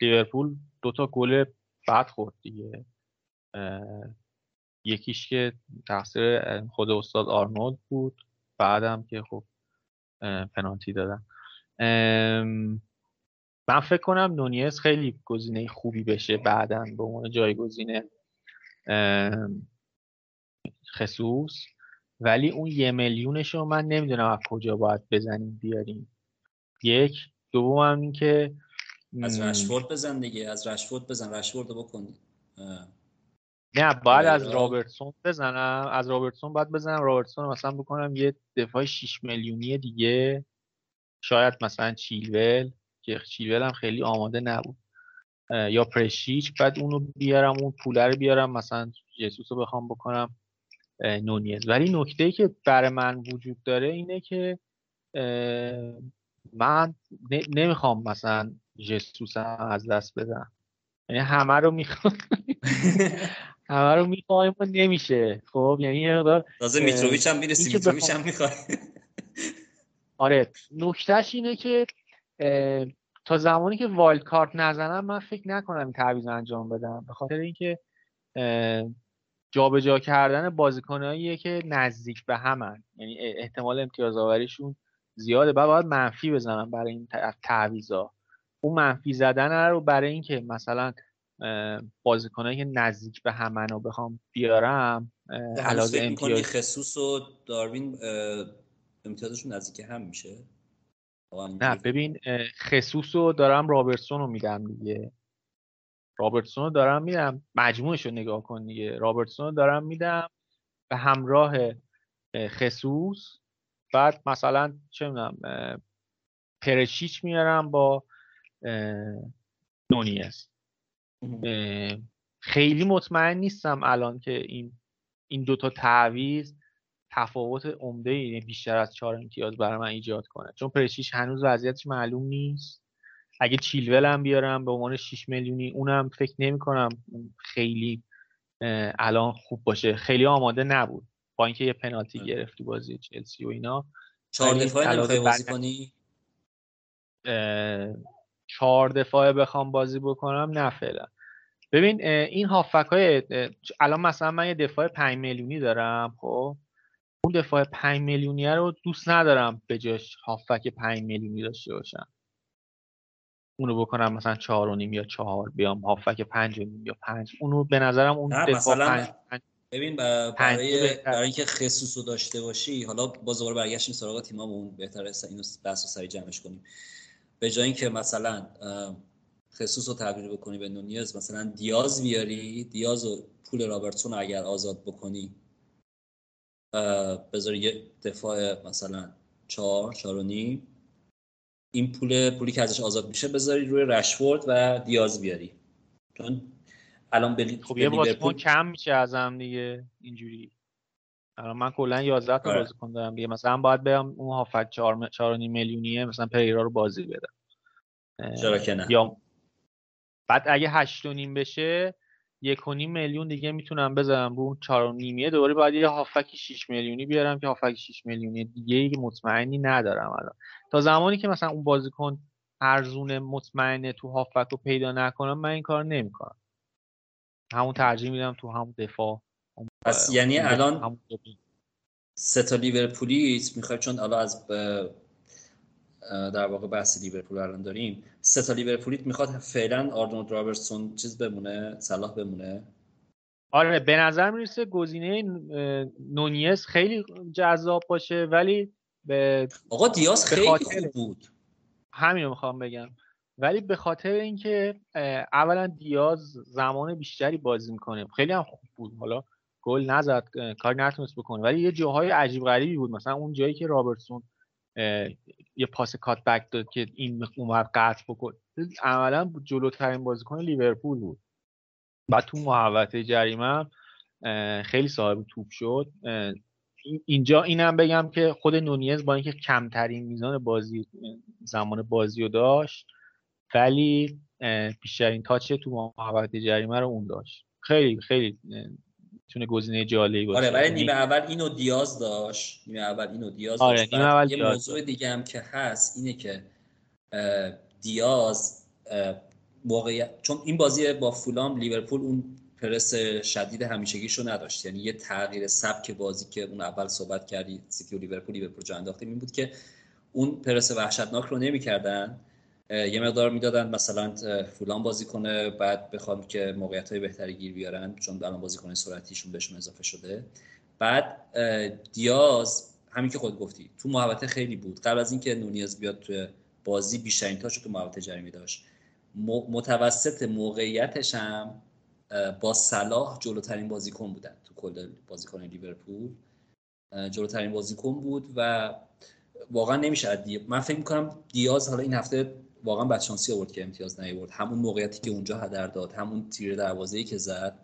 لیورپول دو تا گل بعد خورد دیگه. یکیش که تقصیر خود استاد آرنولد بود بعدم که خب پنالتی دادن. من فکر کنم نونیز خیلی گزینه خوبی بشه بعدا به عنوان جایگزین خصوص. ولی اون یه میلیونش رو من نمی‌دونم از کجا باید بزنیم بیاریم. یک. دوم هم این که از رشفورد بزن دیگه از رشفورد بزن رشفورد بکن. نه باید از رابرتسون بزنم. از رابرتسون باید بزنم. رابرتسون مثلا بکنم یه دفاع 6 میلیونی دیگه. شاید مثلا چیلول که چیلول هم خیلی آماده نبود. یا پرشیچ. بعد اونو بیارم اون پوله رو بیارم. مثلا جسوس رو بخوام بکنم. نونیز. ولی نکته ای که برای من وجود داره اینه که من نمی‌خوام مثلا جسوس هم از دست بدم یعنی همه رو می‌خوام همه رو می‌خوایم و نمیشه. خب یعنی یه مقدار تازه میتروویچ هم می‌رسی میتروویچ هم می‌خوای آره نکتهش اینه که تا زمانی که وایلد کارت نزنم من فکر نکنم تعویض انجام بدم. به خاطر اینکه جابجا کردن بازیکناییه که نزدیک به همن. یعنی احتمال امتیاز آوریشون زیاده. بعد باید منفی بزنم برای این تعویضا. اون منفی زدن رو برای اینکه مثلا بازیکنایی که نزدیک به همن رو بخوام بیارم علاوه امتیاز خصوص و داروین امتیازشون نزدیک هم میشه؟ نه ببین خصوص رو دارم رابرتسون رو میدم دیگه. رابرتسون رو دارم میدم. مجموعش رو نگاه کن دیگه. رابرتسون رو دارم میدم به همراه خصوص بعد مثلا چه می‌دونم پرشیچ میارم با نونیز خیلی مطمئن نیستم الان که این این دوتا تعویض تفاوت عمده یعنی بیشتر از چهار امتیاز برای من ایجاد کنه. چون پرشیش هنوز وضعیتش معلوم نیست. اگه چیلول هم بیارم به عنوان 6 میلیونی اونم فکر نمی کنم خیلی الان خوب باشه. خیلی آماده نبود. با اینکه یه پنالتی گرفت بازی چلسی و اینا. چهار دفاعه بازی کنی؟ چهار دفاعه بخوام بازی بکنم نه فعلا. ببین این هافک های الان مثلا من یه دفاع 5 میلیونی دارم خب؟ اون دفاع 5 میلیونی رو دوست ندارم به جاش هافک 5 میلیونی داشته باشم. اونو بکنم مثلا چهار و نیم یا چهار بیام هافک پنج و نیم یا پنج. اونو به نظرم اون دفاع مثلا پنج ببین برای برای اینکه خصوص رو داشته باشی حالا باز دوباره برگشتیم سراغ تیمامون. بهتره اینو بحث و سری جمعش کنیم. به جای اینکه مثلا خصوص رو تبدیل بکنی به نونیز مثلا دیاز بیاری دیاز و پول رابرتسون اگر آزاد بکنی بذاری یه دفاع مثلا چهار چهار و نیم. این پول پولی که ازش آزاد میشه بذاری روی رشفورد و دیاز بیاری. چون الان بلی خب یه بازیکن کم میشه ازم دیگه اینجوری. الان من کلا 11 تا آره. بازیکن دارم دیگه. مثلا باید بیام اون هافک 4 4 میلیونیه مثلا پریرا رو بازی بدم. چرا که نه؟ یا بعد اگه 8 و نیم بشه یک و نیم میلیون دیگه می‌تونم بذارم رو اون چهار و نیمیه. دوباره باید یه هافک 6 میلیونی بیارم که هافک 6 میلیونی دیگه مطمئنی ندارم الان. تا زمانی که مثلا اون بازیکن ارزون مطمئنه تو هافک رو پیدا نکنم من این کار نمی‌کنم. همون ترجیح میدم تو همون دفاع. پس یعنی الان سه تا لیورپولیت می‌خوای چون الان از در واقع بحث لیورپول الان داریم. سه تا لیورپولیت می‌خواد فعلا آرنولد رابرتسون چیز بمونه صلاح بمونه؟ آره به نظر می‌رسه گزینه نونیز خیلی جذاب باشه ولی به آقا دیاز خیلی خوب بود. همین رو می‌خوام بگم. ولی به خاطر اینکه اولا دیاز زمان بیشتری بازی می‌کنه خیلی هم خوب بود. حالا گل نزد کار نتونست بکنه. ولی یه جاهای عجیب غریبی بود. مثلا اون جایی که رابرتسون یه پاس کات بک داد که این اومد قطع بکن عملا جلوترین بازیکن لیورپول بود. بعد تو محوطه جریمه خیلی صاحب توپ شد. اینجا اینم بگم که خود نونیز با اینکه کمترین میزان بازی زمان بازی رو داشت ولی بیشترین تاچ تو محوطه جریمه رو اون داشت. خیلی خیلی می‌تونه گزینه جالبی باشه. آره ولی نیمه اول اینو دیاز داشت. نیمه اول اینو دیاز آره داشت. نیمه اول یه موضوع دیگه هم که هست اینه که دیاز واقعیت چون این بازی با فولام لیورپول اون پرس شدید همیشگیشو نداشت. یعنی یه تغییر سبک بازی که اون اول صحبت کردی سیتی و لیورپول لیورپول جا انداختیم این بود که اون پرس وحشتناک رو نمی‌کردن. یه مقدار می‌دادن مثلا فولان بازی کنه بعد بخوام که موقعیت های بهتری گیر بیارن چون الان بازیکن سرعتیشون بهشون اضافه شده. بعد دیاز همین که خود گفتی تو محوطه خیلی بود. قبل از اینکه نونیز بیاد تو بازی بیشترین تاشو تو محوطه جریمه داشت. متوسط موقعیتش هم با صلاح جلوترین بازیکن بودن. تو کل بازیکن لیورپول جلوترین بازیکن بود و واقعا نمیشه. من فکر می‌کنم دیاز حالا این هفته واقعا بدشانسی آورد که امتیاز نیورد همون موقعیتی که اونجا هدر داد همون تیر دروازه‌ای که زد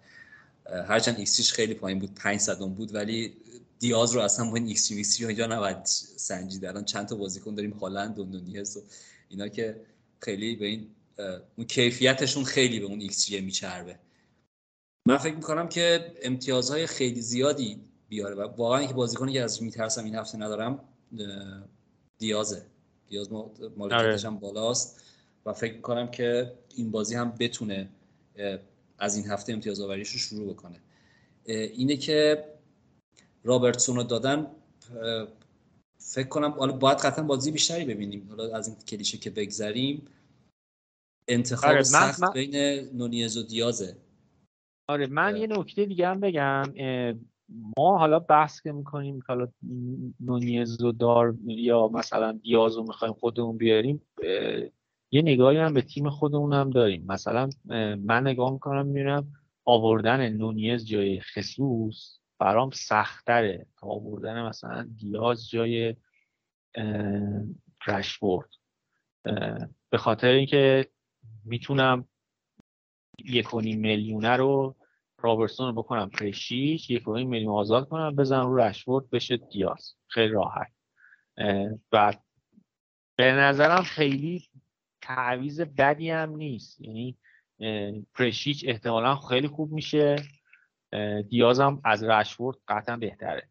هرچند ایکسیش خیلی پایین بود 5 صدم بود ولی دیاز رو اصلا با این ایکس وی اینجا نباید سنجید. الان چند تا بازیکن داریم هالند و نونیز و اینا که خیلی به این اون کیفیتشون خیلی به اون ایکس جی میچربه. من فکر می‌کنم که امتیازهای خیلی زیادی بیاره و واقعا اینکه بازیکنی که از میترسم این هفته ندارم دیازه. دیاز مالکیتش هم بالاست و فکر کنم که این بازی هم بتونه از این هفته امتیاز آوریش رو شروع بکنه. اینه که رابرتسون رو دادن فکر کنم حالا باید قطعا بازی بیشتری ببینیم. حالا از این کلیشه که بگذریم انتخاب آره سخت من... بین نونیز و دیازه. آره من یه نکته دیگه هم بگم ما حالا بحث که می‌کنیم حالا نونیز و دار یا مثلا دیاز رو می‌خوایم خودمون بیاریم یه نگاهی هم به تیم خودمون هم داریم. مثلا من نگاه می‌کنم میرم آوردن نونیز جای خصوص برام سختره تا آوردن مثلا دیاز جای رشفورد. به خاطر اینکه می‌تونم یک میلیونه رو رابرسون رو بکنم پرشیش یک و میلیون آزاد کنم بزنم رو رشفورد بشه دیاز. خیلی راحت. و به نظرم خیلی تعویز بدی هم نیست. یعنی پرشیچ احتمالا خیلی خوب میشه. دیاز هم از رشفورد قطعا بهتره.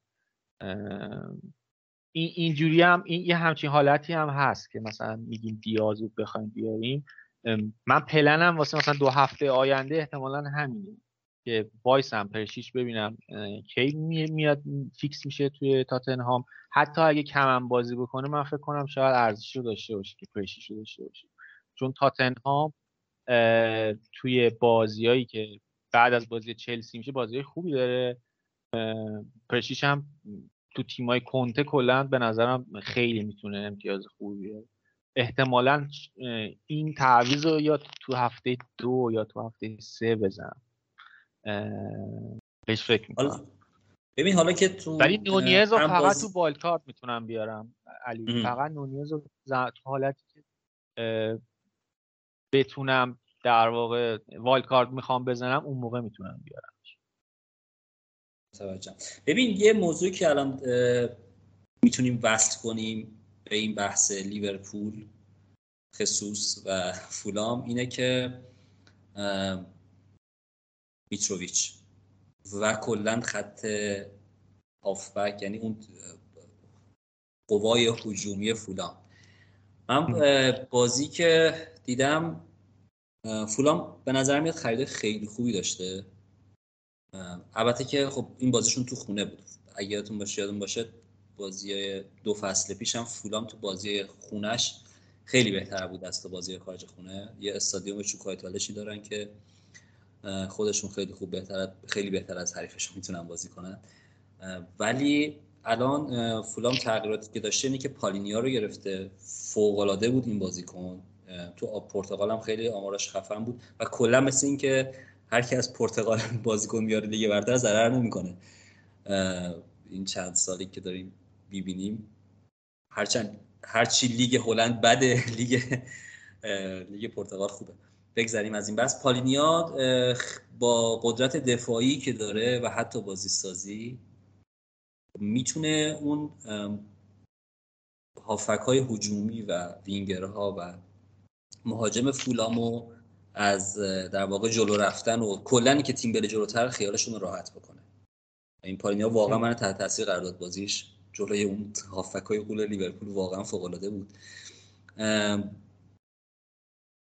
این اینجوری هم این یه همچین حالتی هم هست که مثلا میگیم دیاز رو بخوایم بیاریم. من پلنم واسه مثلا دو هفته آینده احتمالا همینه. که وایسم پرشیش ببینم کی میاد فیکس میشه توی تاتنهام. حتی اگه کمم بازی بکنه من فکر کنم شاید ارزش رو داشته باشه که پرشیش رو داشته باشه. چون تاتنهام توی بازیایی که بعد از بازی چلسی میشه بازی خوبی داره. پرشیش هم تو تیمای کنته کلا به نظرم خیلی می‌تونه امتیاز خوبی بیاره. احتمالا این تعویض رو یا تو هفته دو یا تو هفته سه بزنم بهش فکر می‌کنم. ببین حالا که تو ولی نونیز رو فقط باز... تو بالکارت می‌تونم بیارم علی. فقط نونیز رو تو حالتی که بتونم در واقع والکارد می‌خوام بزنم اون موقع می‌تونم بیارم. ببین یه موضوعی که الان می‌تونیم وصل کنیم به این بحث لیورپول خصوص و فولام اینه که میتروویچ. و کلا خط آفبک یعنی اون قوای هجومی فولام. من بازی که دیدم فولام به نظر میاد خرید خیلی خوبی داشته. البته که خب این بازیشون تو خونه بود. اگه یادتون باشه یادتون باشه بازی دو فصل پیش هم فولام تو بازی خونش خیلی بهتر بود از تو بازی خارج خونه. یه استادیوم چوکایتالشی دارن که خودشون خیلی خوب بهتر خیلی بهتر از حریفشون می‌تونن بازی کنن. ولی الان فولام تغییراتی که داشته اینه که پالینیا رو گرفته. فوق العاده بود این بازیکن. تو پرتغال هم خیلی آمارش خفن بود. و کلا مثل این که هر کی از پرتغال بازیکن میاره دیگه برتر ضرر نمی‌کنه. این چند سالی که داریم ببینیم هرچند هرچی لیگ هلند بده لیگ لیگ پرتغال خوبه. بگذریم از این بس پالینیا با قدرت دفاعی که داره و حتی بازی سازی می‌تونه اون هافک های هجومی و وینگرها و مهاجم فولامو از در واقع جلو رفتن و کلا که تیم بره جلوتر خیالشون راحت بکنه. این پالینیا واقعا من تحت تاثیر قرار داد بازیش جلوی اون هافک های قول لیورپول واقعا فوق العاده بود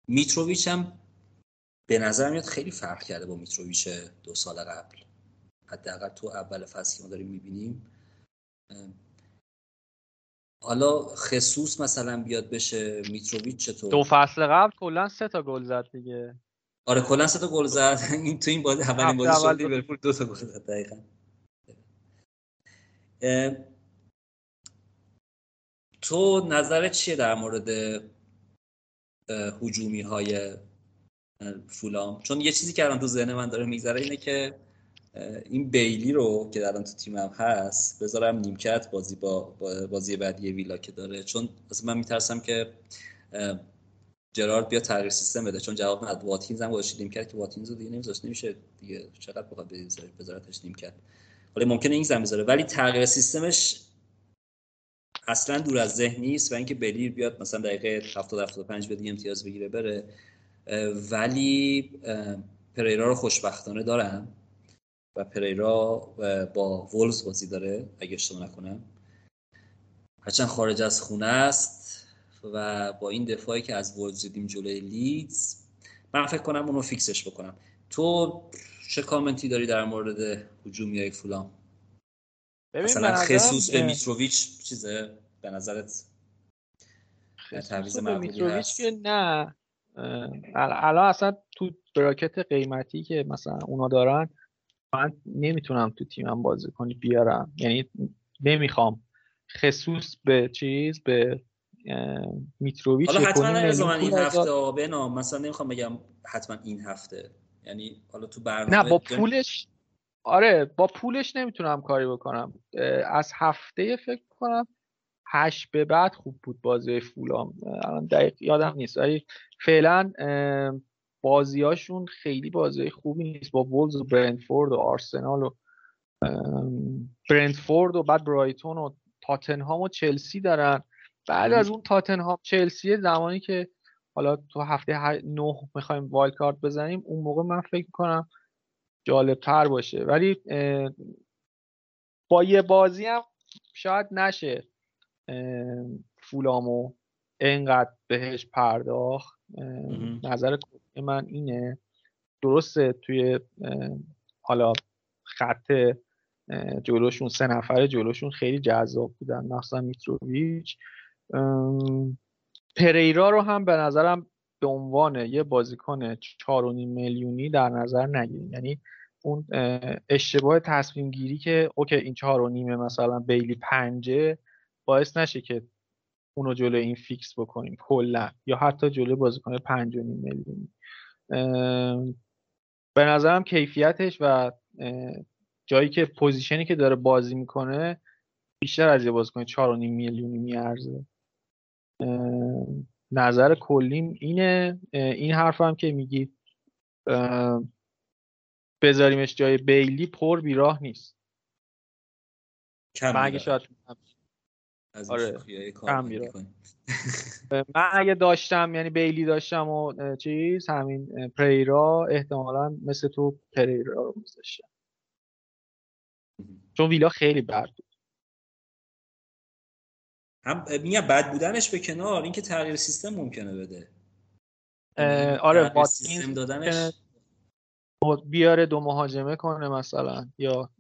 میتروویچ هم به نظر میاد خیلی فرق کرده با میتروویچ دو سال قبل. حداقل تو اول فصل که ما داریم می‌بینیم حالا خصوص مثلا بیاد بشه میتروویچ چطور؟ دو فصل قبل کلا سه تا گل زد دیگه. آره کلا سه تا گل زد. این تو این بازی اولین بازی شد لیورپول دو تا گل زد دقیقاً. تو نظرت چیه در مورد هجومی های فولام. چون یه چیزی که الان تو ذهن من داره میگذره اینه که این بیلی رو که الان تو تیمم هست بذارم نیمکت بازی با بازی بعدی ویلا که داره. چون اصلا من میترسم که جرارد بیا تغییر سیستم بده. چون جواب نداد. واتینز هم گذاشت نیمکت که واتینز رو دیگه نمیذاش نمیشه دیگه. چقدر بخواد بذارتش نیمکت؟ ولی ممکنه این زمین بذاره. ولی تغییر سیستمش اصلا دور از ذهن نیست و اینکه بلیر بیاد مثلا دقیقه 70 75 بدی امتیاز بگیره بره. ولی پریرا رو خوشبختانه دارم و پریرا با وولز بازی داره اگه اشتباه نکنم. هرچند خارج از خونه است و با این دفاعی که از وولز دیدیم جلوی لیدز من فکر کنم اونو فیکسش بکنم. تو چه کامنتی داری در مورد هجومی های فولام مثلا خصوص به میتروویچ چیزه؟ به نظرت؟ تعویض میتروویچ که نه. الان اصلا تو براکت قیمتی که مثلا اونا دارن من نمی‌تونم تو تیمم بازی کنی بیارم. یعنی نمی‌خوام. خصوص به چیز به میتروویچ حالا حتما نمی‌ذارم این هفته بنام مثلا نمی‌خوام بگم حتما این هفته. یعنی حالا تو برنامه نه با پولش آره با پولش نمی‌تونم کاری بکنم. از هفته فکر کنم هشت به بعد خوب بود بازی فولام. الان دقیق یادم نیست. ولی فعلا بازیاشون خیلی بازی خوبی نیست. با وولز و برنتفورد و آرسنال و برنتفورد و بعد برایتون و تاتنهام و چلسی دارن. بعد از اون تاتنهام چلسی زمانی که حالا تو هفته نه می‌خوایم وایلد کارت بزنیم اون موقع من فکر کنم جالب تر باشه. ولی با یه بازی هم شاید نشه. فولامو انقدر بهش پرداخت نظر من اینه. درسته توی حالا خط جلوشون سه نفر جلوشون خیلی جذاب بودن مخصوصا میتروویچ. پریرا رو هم به نظرم به عنوان یه بازیکن 4.5 میلیونی در نظر نگیریم. یعنی اون اشتباه تصمیم گیری که اوکی این چهار و نیمه مثلا بیلی پنجه باعث نشه که اونو جلو این فیکس بکنیم کلا یا حتی جلو بازیکن پنج و نیم میلیونی. به نظرم کیفیتش و جایی که پوزیشنی که داره بازی می‌کنه بیشتر از یه بازیکن چهار و نیم میلیونی میارزه. نظر کلیم اینه. این حرف هم که میگی بذاریمش جای بیلی پر بیراه نیست. من اگه شاید از آره، من اگه داشتم یعنی بیلی داشتم و چیز همین پریرا احتمالا مثل تو پریرا رو میذاشتم. چون ویلا خیلی بد بود. هم میگم بد بودنش به کنار اینکه تغییر سیستم ممکنه بده. آره سیستم دادنش. بیاره دو مهاجمه کنه مثلا یا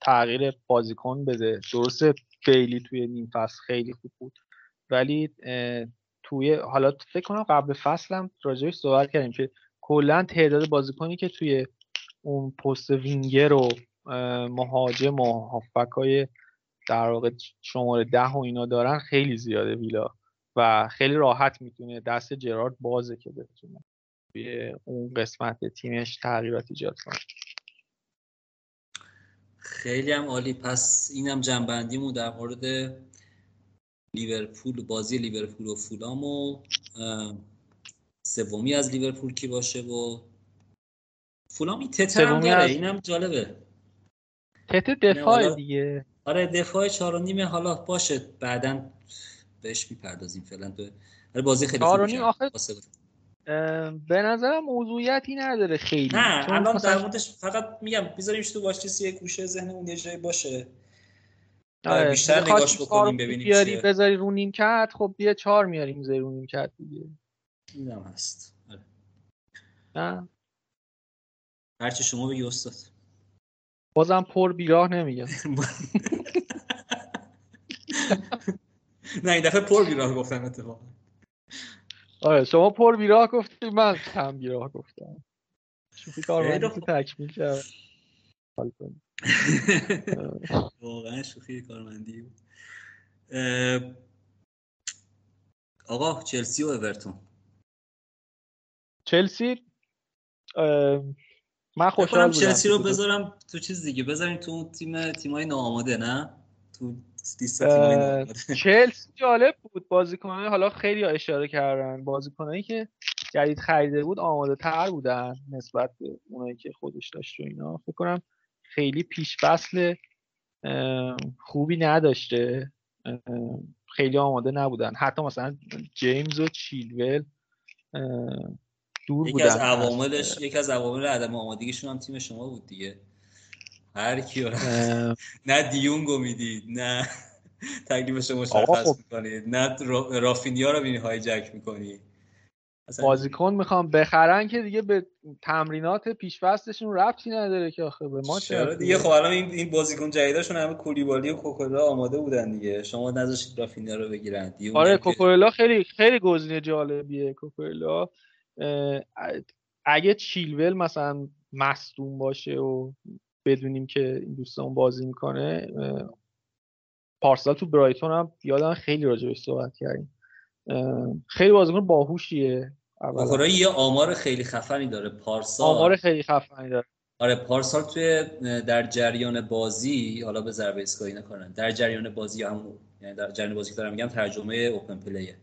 تغییر بازیکن بده. درسته بیلی توی نیم فصل خیلی خوب بود. ولی توی حالا فکر کنم قبل فصلم راجعش صحبت کردیم که کلا تعداد بازیکنی که توی اون پست وینگر و مهاجم و هافبک های در واقع شماره ده و اینا دارن خیلی زیاده ویلا و خیلی راحت می‌تونه دست جرارد بازه که بتونه توی اون قسمت تیمش تغییرات ایجاد کنه. خیلی هم عالی. پس اینم جنبندیمون در مورد لیورپول بازی لیورپول و فولام و سومی از لیورپول کی باشه و فولام این تتر هم داره. اینم جالبه. تتر دفاع دیگه. آره دفاع چهار و نیمه حالا باشه. بعدا بهش می‌پردازیم فعلا. تو بازی خیلی خوبی آخه به نظرم موضوعیتی نداره خیلی. نه الان در موردش فقط میگم بذاریمش تو واچ یه گوشه ذهنمون یه جایی باشه. آره بیشتر نگاش بکنیم ببینیم بیاری بذاری رو نیم کرد خب بیا چهار میاریم می‌ذاری رو نیم کرد دیگه. اینم هست. آره. نه. هرچی شما بگی استاد. بازم پر بیراه نمیگم. نه این دفعه پر بیراه گفتم اتفاقا. آره شما پر بیراه گفتی من کم بیراه گفتم. شوخی کار تکمیل کرد واقعا شوخی کارمندی بود. آقا چلسی و اورتون. چلسی؟ من خوشحال بودم چلسی رو بذارم تو چیز دیگه. بذاریم تو تیم تیمای ناآماده نه؟ تو چلسی جالب بود بازیکنان حالا خیلی اشاره کردن بازیکنایی که جدید خریده بود آماده تر بودن نسبت به اونایی که خودش داشت و اینا. فکر کنم خیلی پیش فصل خوبی نداشته. خیلی آماده نبودن. حتی مثلا جیمز و چیلول دور یکی از عواملش یکی از عوامل عدم آمادگیشون هم تیم شما بود دیگه. هر کیو نه دیونگو می‌دید نه تکلیفش رو مشخص خب. می‌کنید نه رافینیا رو بینی های جک می‌کنی بازیکن می‌خوام بخرن که دیگه به تمرینات پیشفستشون ربطی نداره که آخه به ما چرا دیگه؟ خب الان این این بازیکن جدیدشون همه کولیبالی و کوکولا آماده بودن دیگه. شما نذاشتید رافینیا رو بگیرن آره کوکولا خیلی خیلی گزینه جالبیه کوکولا. اگه چیلول مثلا مصدوم باشه و بدونیم که این دوستمون بازی می‌کنه پارسال تو برایتون هم یادم خیلی راجبش صحبت کردیم. خیلی بازیکن باهوشیه اولا. یه آمار خیلی خفنی داره پارسال. آمار خیلی خفنی داره. آره پارسال توی در جریان بازی حالا به ضربه ایستگاهی نکنن در جریان بازی هم یعنی در جریان بازی که دارم میگم ترجمه open play ه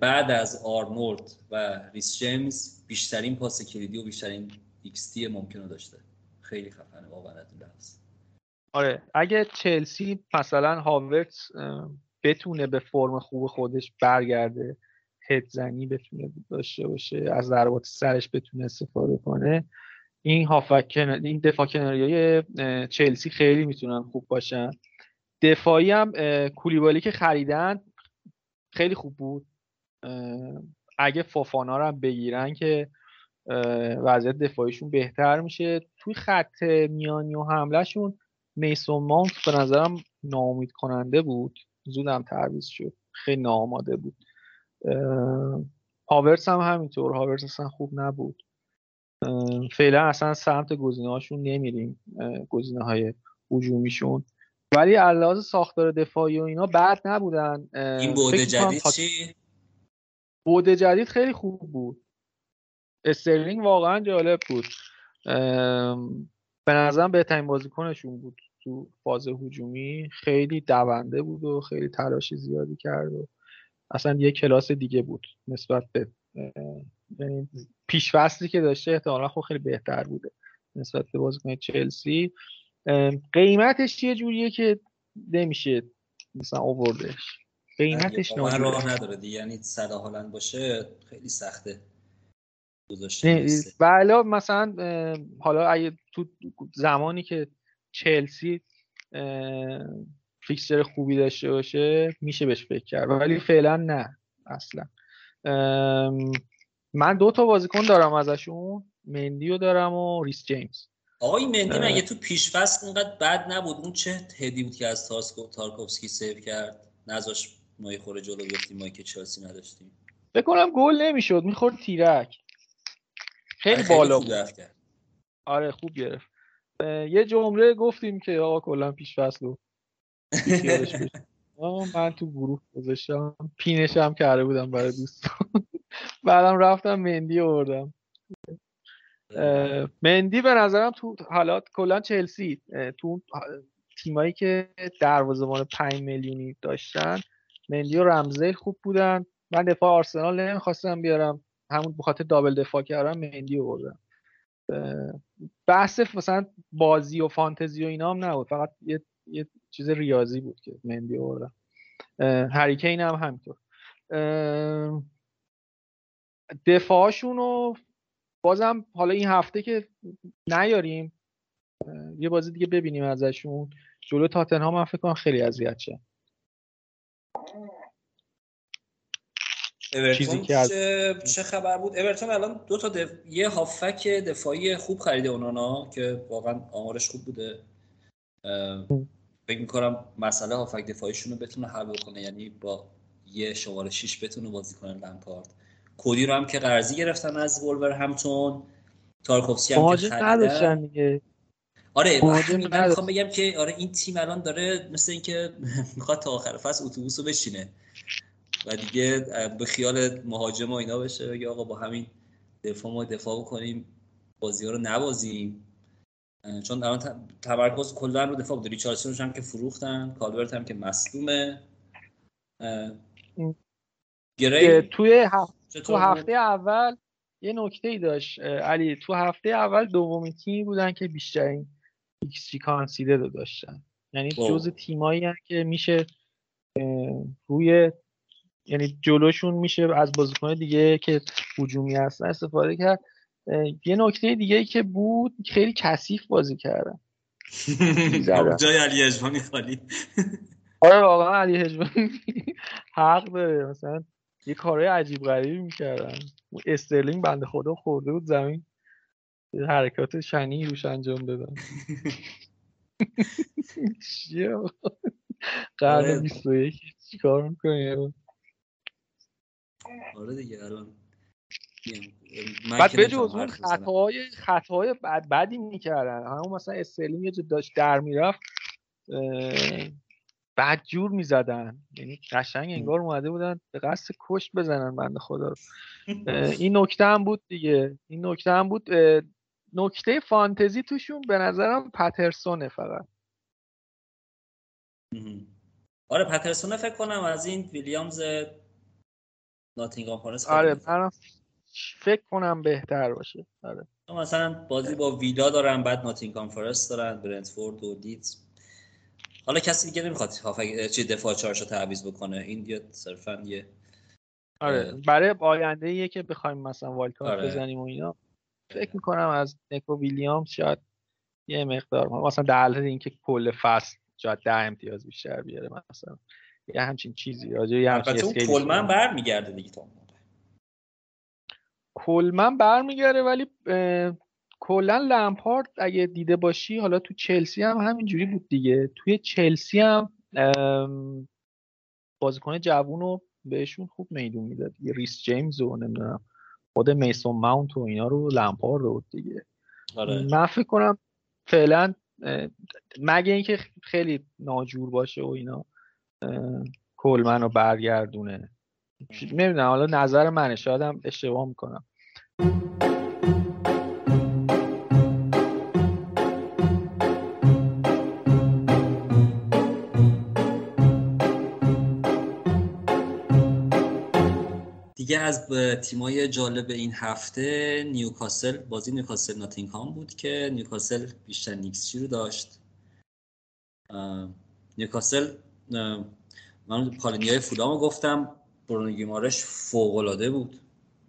بعد از آرنولد و ریس جیمز بیشترین پاس کلیدی و بیشترین ایکس ممکن رو داشته. خیلی خفنه واقعا از آره اگه چلسی مثلا هاورت بتونه به فرم خوب خودش برگرده هدزنی بتونه داشته باشه از ضربات سرش بتونه استفاده کنه این هافک این دفاع کناریای چلسی خیلی می‌تونن خوب باشن. دفاعی هم کولیبالی که خریدن خیلی خوب بود. اگه فافانا رو هم بگیرن که وضعیت دفاعیشون بهتر میشه. توی خط میانی و حملهشون میسون ماونت به نظرم ناامید کننده بود. زودم تعویض شد. خیلی ناآماده بود. هاورس هم همینطور. هاورس اصلا خوب نبود. فعلا اصلا سمت گزینه هاشون نمیریم. گزینه های هجومیشون. ولی علاوه ساختار دفاعی و اینا بد نبودن. این بوده جدید چی؟ بوده جدید خیلی خوب بود. استرلینگ واقعا جالب بود. به نظرم بهترین بازیکنشون بود تو فاز هجومی. خیلی دونده بود و خیلی تلاش زیادی کرد و اصلا یه کلاس دیگه بود نسبت به یعنی پیش فصلی که داشته احتمالا خب خیلی بهتر بوده نسبت به بازیکن چلسی. قیمتش یه جوریه که نمیشه مثلا اووردش. قیمتش راه نداره دیگه یعنی صد هالند باشه خیلی سخته. بله مثلا حالا اگه تو زمانی که چلسی fixture خوبی داشته باشه میشه بهش فکر کرد. ولی فعلا نه اصلا. من دو تا بازیکن دارم ازشون. مندیو دارم و ریس جیمز. آقای مندی مگه تو پیش فصل اینقدر بد نبود؟ اون چه هدی بود که از تارکوفسکی save کرد؟ نذاش ما خوره جلو بیفتیم ما که چلسی نداشتیم. بکنم گل نمی‌شد. می‌خورد تیرک. خیلی بالا بود. آره خوب گرفت. یه جمله گفتیم که آقا کلا پیش فصل من تو گروه گذاشتم پینش هم کرده بودم برای دوستان. بعدم رفتم مندی آوردم. مندی به نظرم تو حالات کلا چلسی تو تیمایی که دروازه‌بان 5 میلیونی داشتن مندی و رمزیل خوب بودن. من دفاع آرسنال نمی‌خواستم بیارم. همون بخاطر دابل دفاع کردم مندی آوردم بحث مثلا بازی و فانتزی و اینا هم نبود. فقط یه, یه چیز ریاضی بود که مندی آوردم هریکین هم همینطور. دفاعشون رو بازم حالا این هفته که نیاریم یه بازی دیگه ببینیم ازشون. جلو تاتنهام من فکر کنم خیلی اذیت شه. چیزی که چه خبر بود؟ اورتون الان دو تا دف... یه هافک دفاعی خوب خریده اونانا که واقعا آمارش خوب بوده. فکر می‌کنم مسئله هافک دفاعیشون رو بتونه حل بکنه یعنی با یه شماره 6 بتونه بازی کنه لمپارد. کودی رو هم که قرضی گرفتن از وولور همتون تارکوفسکی هم که خریدن. دیگه. آره من می‌خوام بگم که آره این تیم الان داره مثل اینکه می‌خواد تا آخر فصل اتوبوس رو بشینه و دیگه به خیال مهاجم و اینا بشه بگه آقا با همین دفاع ما دفاع بکنیم بازی ها رو نبازیم. چون الان تمرکز کلا رو دفاع بود ریچاردسون هم که فروختن کالورت هم که مصدومه. گری؟ توی تو هفته اول یه نکته ای داشت علی تو هفته اول دومین تیمی بودن که بیشترین xG conceded رو داشتن. یعنی جز تیمایی که میشه روی یعنی جلوشون میشه از بازیکن دیگه که هجومی هستن استفاده کرد. یه نکته دیگه ای که بود خیلی کثیف بازی کردن. جای علی اجوانی خالی. آره واقعا علی اجوانی حق داره. مثلا یه کارهای عجیب غریبی می‌کردن. استرلینگ بنده خدا خورده بود زمین حرکات شنی روش انجام دادن. قرن 21 چیکار می‌کنی؟ آره دیگه الان بعد به جز اون خطاهای خطاهای بد بدی می‌کردن. همون مثلا استرلینگ یه داشت در می‌رفت بعد جور می‌زدن. یعنی قشنگ انگار اومده بودن به قصد کشت بزنن بنده خدا رو. این نکته هم بود دیگه. این نکته هم بود نکته فانتزی توشون به نظرم پترسونه فقط. آره پترسونه فکر کنم از این ویلیامز ناتینگام فارست آره من فکر کنم بهتر باشه. آره. مثلا بازی با ویلا دارن بعد ناتینگام فارست دارن برنتفورد و لیدز. حالا کسی دیگه نمی‌خواد چی دفاع چارش رو تعویض بکنه. این یه صرفا یه آره برای آینده ایه که بخوایم مثلا والکارت آره. بزنیم و اینا فکر می‌کنم از نکو ویلیامز شاید یه مقدار مثلا در حالت اینکه کل فصل شاید ده امتیاز بیشتر بیاره مثلا. یه همچین چیزی. راجع یه همچین اسکیلی کلمن برمیگرده دیگه تو کلمن برمیگرده ولی کلا لمپارد اگه دیده باشی حالا تو چلسی هم همینجوری بود دیگه. توی چلسی هم بازیکن جوون رو بهشون خوب میدون می‌داد ریس جیمز و نمی‌دونم خود میسون ماونت و اینا رو لمپارد بود دیگه. آره. من فکر کنم فعلا مگه اینکه خیلی ناجور باشه و اینا. کلمن رو برگردونه. نمی‌دونم حالا نظر منه شاید اشتباه می‌کنم. دیگه از تیمای جالب این هفته نیوکاسل بازی نیوکاسل ناتینگهام بود که نیوکاسل بیشترین xG رو داشت. نیوکاسل من پالینیای فولام گفتم برونو گیمارش فوق العاده بود.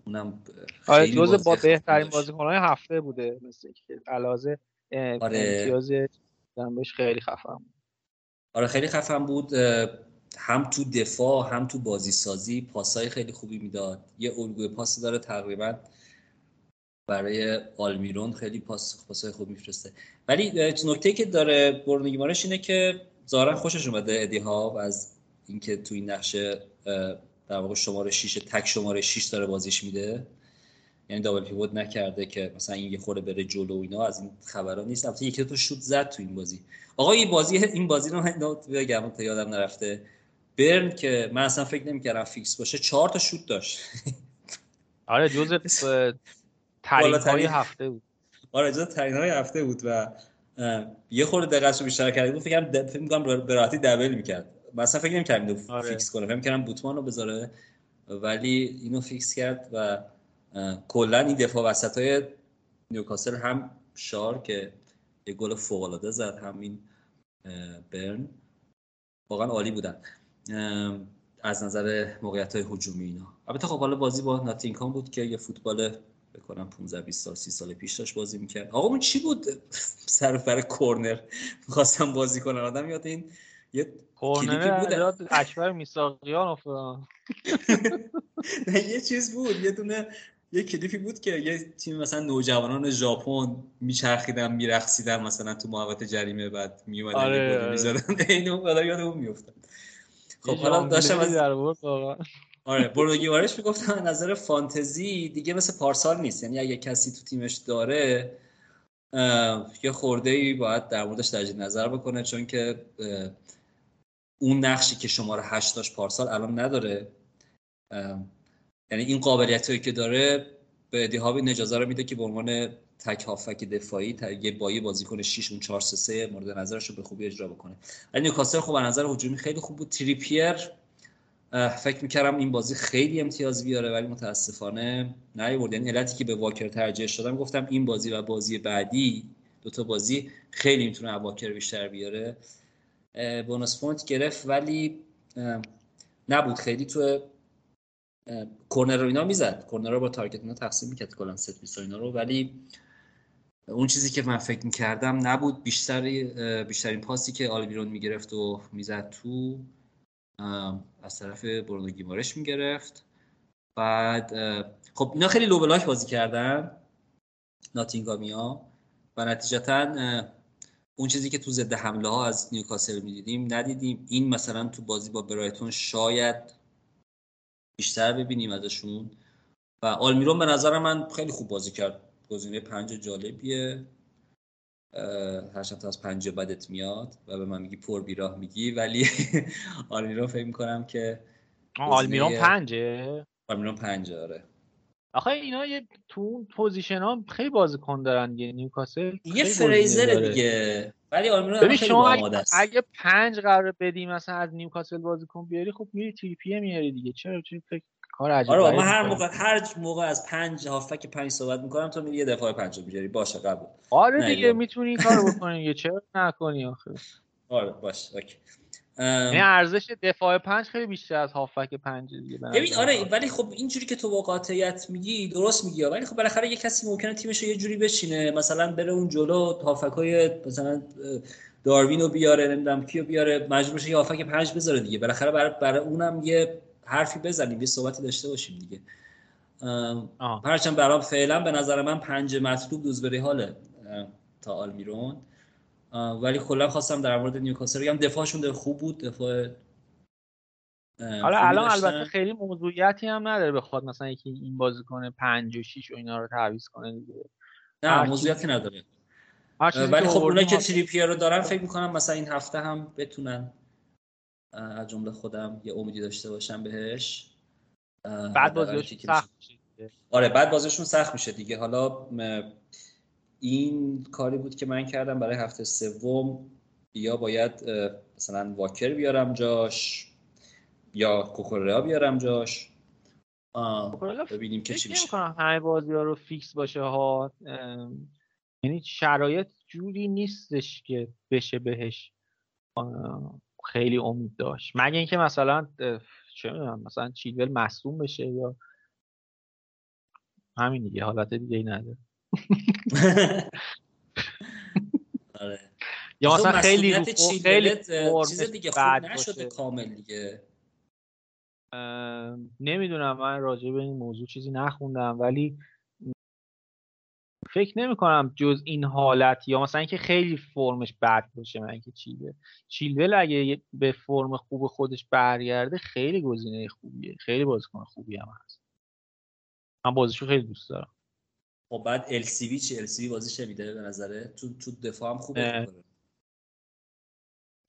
اونم آره جز با بهترین بازیکن های هفته بوده مثل که علاوه آره. امتیاز بهش خیلی خفن بود. آره خیلی خفن بود. هم تو دفاع هم تو بازی سازی پاسای خیلی خوبی می‌داد. یه الگوی پاسی داره تقریبا برای آلمیرون خیلی پاس پاسای خوب میفرسته. ولی نکته که داره برونو گیمارش اینه که ظاهرا خوشش اومده ادی ها از اینکه تو این نقشه در واقع شماره 6 تک شماره 6 داره بازیش میده. یعنی دابل پیوت نکرده که مثلا این یه خورده بره جلو اینا از این خبرها نیست. البته یکی تو شوت زد تو این بازی. آقا این بازی این بازی رو من بگم تا یادم نرفته. برن که من اصلا فکر نمی‌کردم فیکس باشه. چهار تا شوت داشت. آره جزء ترین های هفته بود. آره جزء ترین های هفته بود و یه خورده دقت رو بیشتر کرده بود فکر فکر می‌کنم به راحتی double می‌کرد. مثلا فکر نمی‌کردم آره. فیکس کنه فکر کردم بوتمان رو بذاره ولی اینو فیکس کرد و کلا این دفاع وسط های نیوکاسل هم شار که یه گل فوق العاده زد همین برن واقعا عالی بودن. از نظر موقعیت های هجومی اینا. البته خب حالا بازی با ناتینکام بود که یه فوتبال بکنم 15 20 سال 30 سال پیش داشت بازی می‌کرد. آقا اون چی بود؟ سر بر کورنر. می‌خواستم بازی کنن. آدم یاد این یه کورنر بود. اکبر میساقیان افتاد نه یه چیز بود. یه دونه یه کلیپی بود که یه تیم مثلا نوجوانان ژاپن میچرخیدن میرقصیدن مثلا تو محوطه جریمه بعد میومدن آره. می‌زدن. اینو یاد اون میافتاد. خب حالا داشتم از آره برونو می‌گفتم نظر فانتزی دیگه مثل پارسال نیست. یعنی اگه کسی تو تیمش داره یه خورده ای باید در موردش درجه نظر بکنه چون که اون نقشی که شماره هشت داشت پارسال الان نداره. یعنی این قابلیت هایی که داره به دیهابی اجازه رو میده که به عنوان تک هافبک دفاعی یه بایی بازیکن 6 اون 4 3 3 مورد نظرش رو به خوبی اجرا بکنه. ولی نیوکاسل از نظر هجومی خیلی خوب بود. تریپیر فکر می‌کردم این بازی خیلی امتیاز بیاره ولی متاسفانه نیورد یعنی علتی که به واکر ترجیح دادم گفتم این بازی و بازی بعدی دوتا بازی خیلی می‌تونه واکر بیشتر بیاره. bonus point گرفت ولی نبود. خیلی تو کورنر رو اینا می‌زد. کورنر رو با تارگت اینا تقسیم می‌کرد کلا set piece اینا رو. ولی اون چیزی که من فکر می‌کردم نبود. بیشتری بیشترین پاسی که آلمیرون می‌گرفت و می‌زد تو از طرف برونو گیمارش می‌گرفت. بعد خب اینا خیلی low block بازی کردن ناتینگامیا و نتیجتا اون چیزی که تو ضد حمله ها از نیوکاسل می‌دیدیم ندیدیم. این مثلا تو بازی با برایتون شاید بیشتر ببینیم ازشون. و آلمیرون به نظر من خیلی خوب بازی کرد. گزینه پنج جالبیه. هرچند از پنج بدت میاد و به من میگی پر بیراه میگی ولی آلمیرون فکر می‌کنم که آلمیرون پنجه؟ آلمیرون پنجه آره. آخه اینا یه تو اون position ها خیلی بازیکن دارن دیگه نیوکاسل یه فریزر دیگه. ولی آلمیرون ببین شما اگه, اگه پنج قرار بدی مثلا از نیوکاسل بازیکن بیاری خب میری تریپیه میاری دیگه. چرا؟ چه فکر کار عجیبه آره من هر موقع هر موقع از پنج هافبک پنج صحبت می‌کنم تو یه دفاع پنج بیاری. باشه قبول. آره دیگه می‌تونی این کارو بکنی یه چرا نکنی آخه؟ آره باشه اوکی. یعنی ارزش دفاع پنج خیلی بیشتر از هافبک پنج دیگه ببین آره ولی خب اینجوری که تو با قاطعیت میگی درست میگی ولی خب بالاخره یه کسی ممکنه تیمش رو یه جوری بشینه مثلا بره اون جلو هافبکای مثلا داروین رو بیاره نمی‌دونم کیو بیاره مجبور شه یه هافبک پنج بذاره دیگه. بالاخره برای برای اونم یه حرفی بزنیم یه صحبتی داشته باشیم دیگه. هرچند برام فعلا به نظر من پنج مطلوب دوزبری حاله تا آلمیرون. ولی کلا خواستم در مورد نیوکاسل بگم دفاعشون خوب بود دفاع حالا الان البته خیلی موضوعیتی هم نداره بخواد مثلا یکی این بازی کنه 5 و 6 و اینا رو تعویض کنه دیگه. نه موضوعیتی نداره. ولی خب اونایی که تریپیر رو دارن فکر می‌کنم مثلا این هفته هم بتونن از جمله خودم یه امیدی داشته باشم بهش. بعد بازیشون سخت میشه آره بعد بازیشون سخت میشه دیگه. حالا این کاری بود که من کردم برای هفته سوم. یا باید مثلا واکر بیارم جاش یا کوکوریا بیارم جاش. ببینیم که چی میشه. همه بازی ها رو فیکس باشه ها. یعنی شرایط جوری نیستش که بشه بهش. خیلی امید داشت. مگه اینکه مثلا چه می‌دونم مثلا چیلول مصوم بشه یا همین دیگه حالت دیگه ای نداره. یا مثلا خیلی رو خیلی چیز دیگه خوب نشده کامل دیگه. نمی‌دونم من راجع به این موضوع چیزی نخوندم ولی فکر نمی کنم جز این حالت یا مثلا اینکه خیلی فرمش بد باشه من اینکه چیلول چیلول اگه به فرم خوب خودش برگرده خیلی گزینه خوبیه. خیلی بازیکن خوبی هم هست. من بازیشو خیلی دوست دارم. خب بعد LCB چی؟ LC بازی شمیده به نظره؟ تو تو دفاع هم خوبه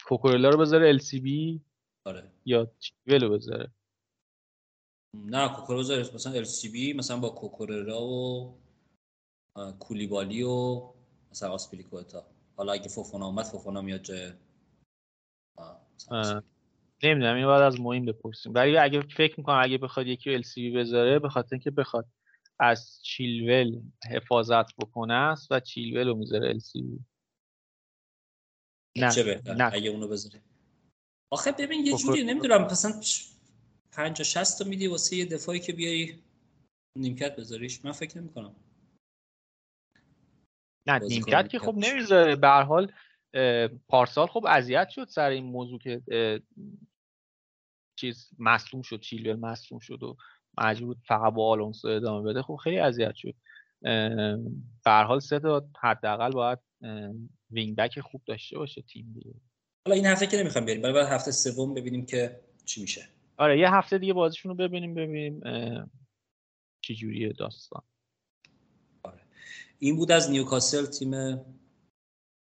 کوکورلا رو بذاره LCB آره. یا چیلول رو بذاره. نه کوکورلا بذاره. مثلا LCB مثلا با کوکورلا و کولیبالی و مثلا آسپیلیکوتا. حالا اگه فوفونا اومد فوفونا میاد جای نمی‌دونم این باید از مهم بپرسیم. ولی اگه فکر می‌کنم اگه بخواد یکی ال سی بذاره به خاطر اینکه بخواد از چیلول حفاظت بکنه است و چیلول رو می‌ذاره ال سی بی نه چه بهتر؟ نه. اگه اونو بذاره. آخه ببین یه جوری نمی‌دونم مثلا 50 60 تا میدی واسه یه دفاعی که بیای نیمکت بذاریش؟ من فکر نمی کنم نه نیمکت که خب نمی‌ذاره. به هر حال پارسال خب اذیت شد سر این موضوع که چیز مصدوم شد چیلول مصدوم شد و مجبور فقط با آلونسو ادامه بده. خب خیلی اذیت شد. به هر حال سه تا حداقل باید وینگ بک خوب داشته باشه تیم دیگه. حالا این هفته که نمی‌خوام برای بعد هفته سوم ببینیم که چی میشه. آره یه هفته دیگه بازیشون رو ببینیم ببینیم چی جوریه داستان. این بود از نیوکاسل تیم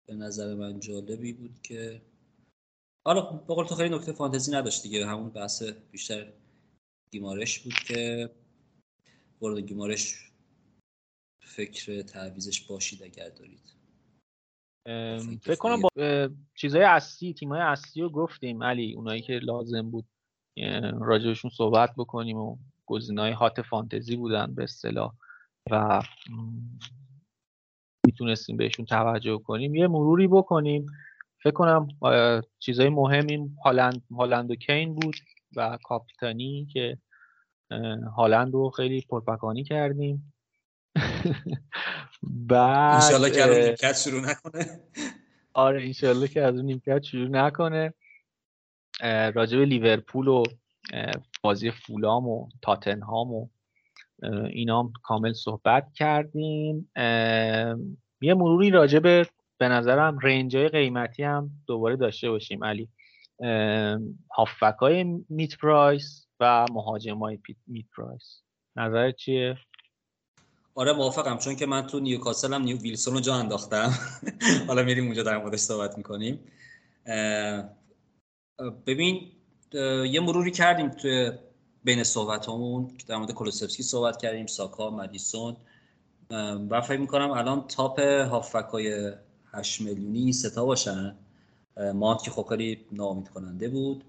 به نظر من جالبی بود که حالا به تو خیلی نکته فانتزی نداشت دیگه همون بحث بیشتر گیمارش بود که وارد گیمارش فکر تعویزش باشید اگر دارید. فکر کنم با چیزهای اصلی تیمای اصلی رو گفتیم علی اونایی که لازم بود راجبشون صحبت بکنیم و گزینه‌های هات فانتزی بودن به اصطلاح و می‌تونستیم بهشون توجه کنیم یه مروری بکنیم. فکر کنم چیزهای مهم هالند هالند و کین بود و کاپیتانی که هالند رو خیلی پرپکانی کردیم. بعد انشالله که از نیمکت شروع نکنه. آره انشالله که از نیمکت شروع نکنه. راجب لیورپول و بازی فولام و تاتنهام و اینا کامل صحبت کردیم. یه مروری راجب به نظرم رنج های قیمتی هم دوباره داشته باشیم علی. هافک های میت پرایس و مهاجم های mid price. نظرت چیه؟ آره موافقم چون که من تو نیوکاسل هم نیو ویلسون رو جا انداختم. حالا میریم اونجا در موردش صحبت می‌کنیم. ببین یه مروری کردیم توی بین صحبت همون در مورد کولوسفسکی صحبت کردیم ساکا مدیسون. و فکر می‌کنم الان top هافبک های 8 میلیونی ستا باشن. مانت که خب خیلی ناامید کننده بود.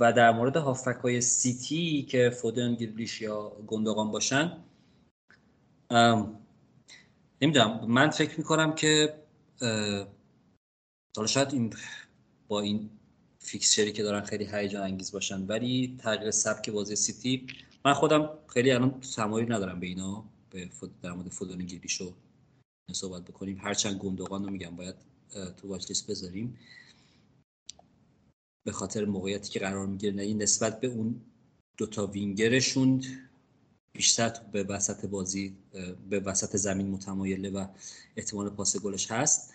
و در مورد هافبک های سیتی که فودن گریلیش یا گندگان باشن نمی‌دونم. من فکر می‌کنم که حالا شاید این با این fixture ی که دارن خیلی هیجان انگیز باشن. ولی تغییر سبک بازی سیتی من خودم خیلی الان تمایل ندارم به اینا به در مورد فودن گریلیشو صحبت بکنیم. هرچند گندگان رو میگم باید تو واچ لیست بذاریم. به خاطر موقعیتی که قرار می‌گیره نسبت به اون دوتا وینگرشون بیشتر به وسط بازی به وسط زمین متمایله و احتمال پاس گلش هست.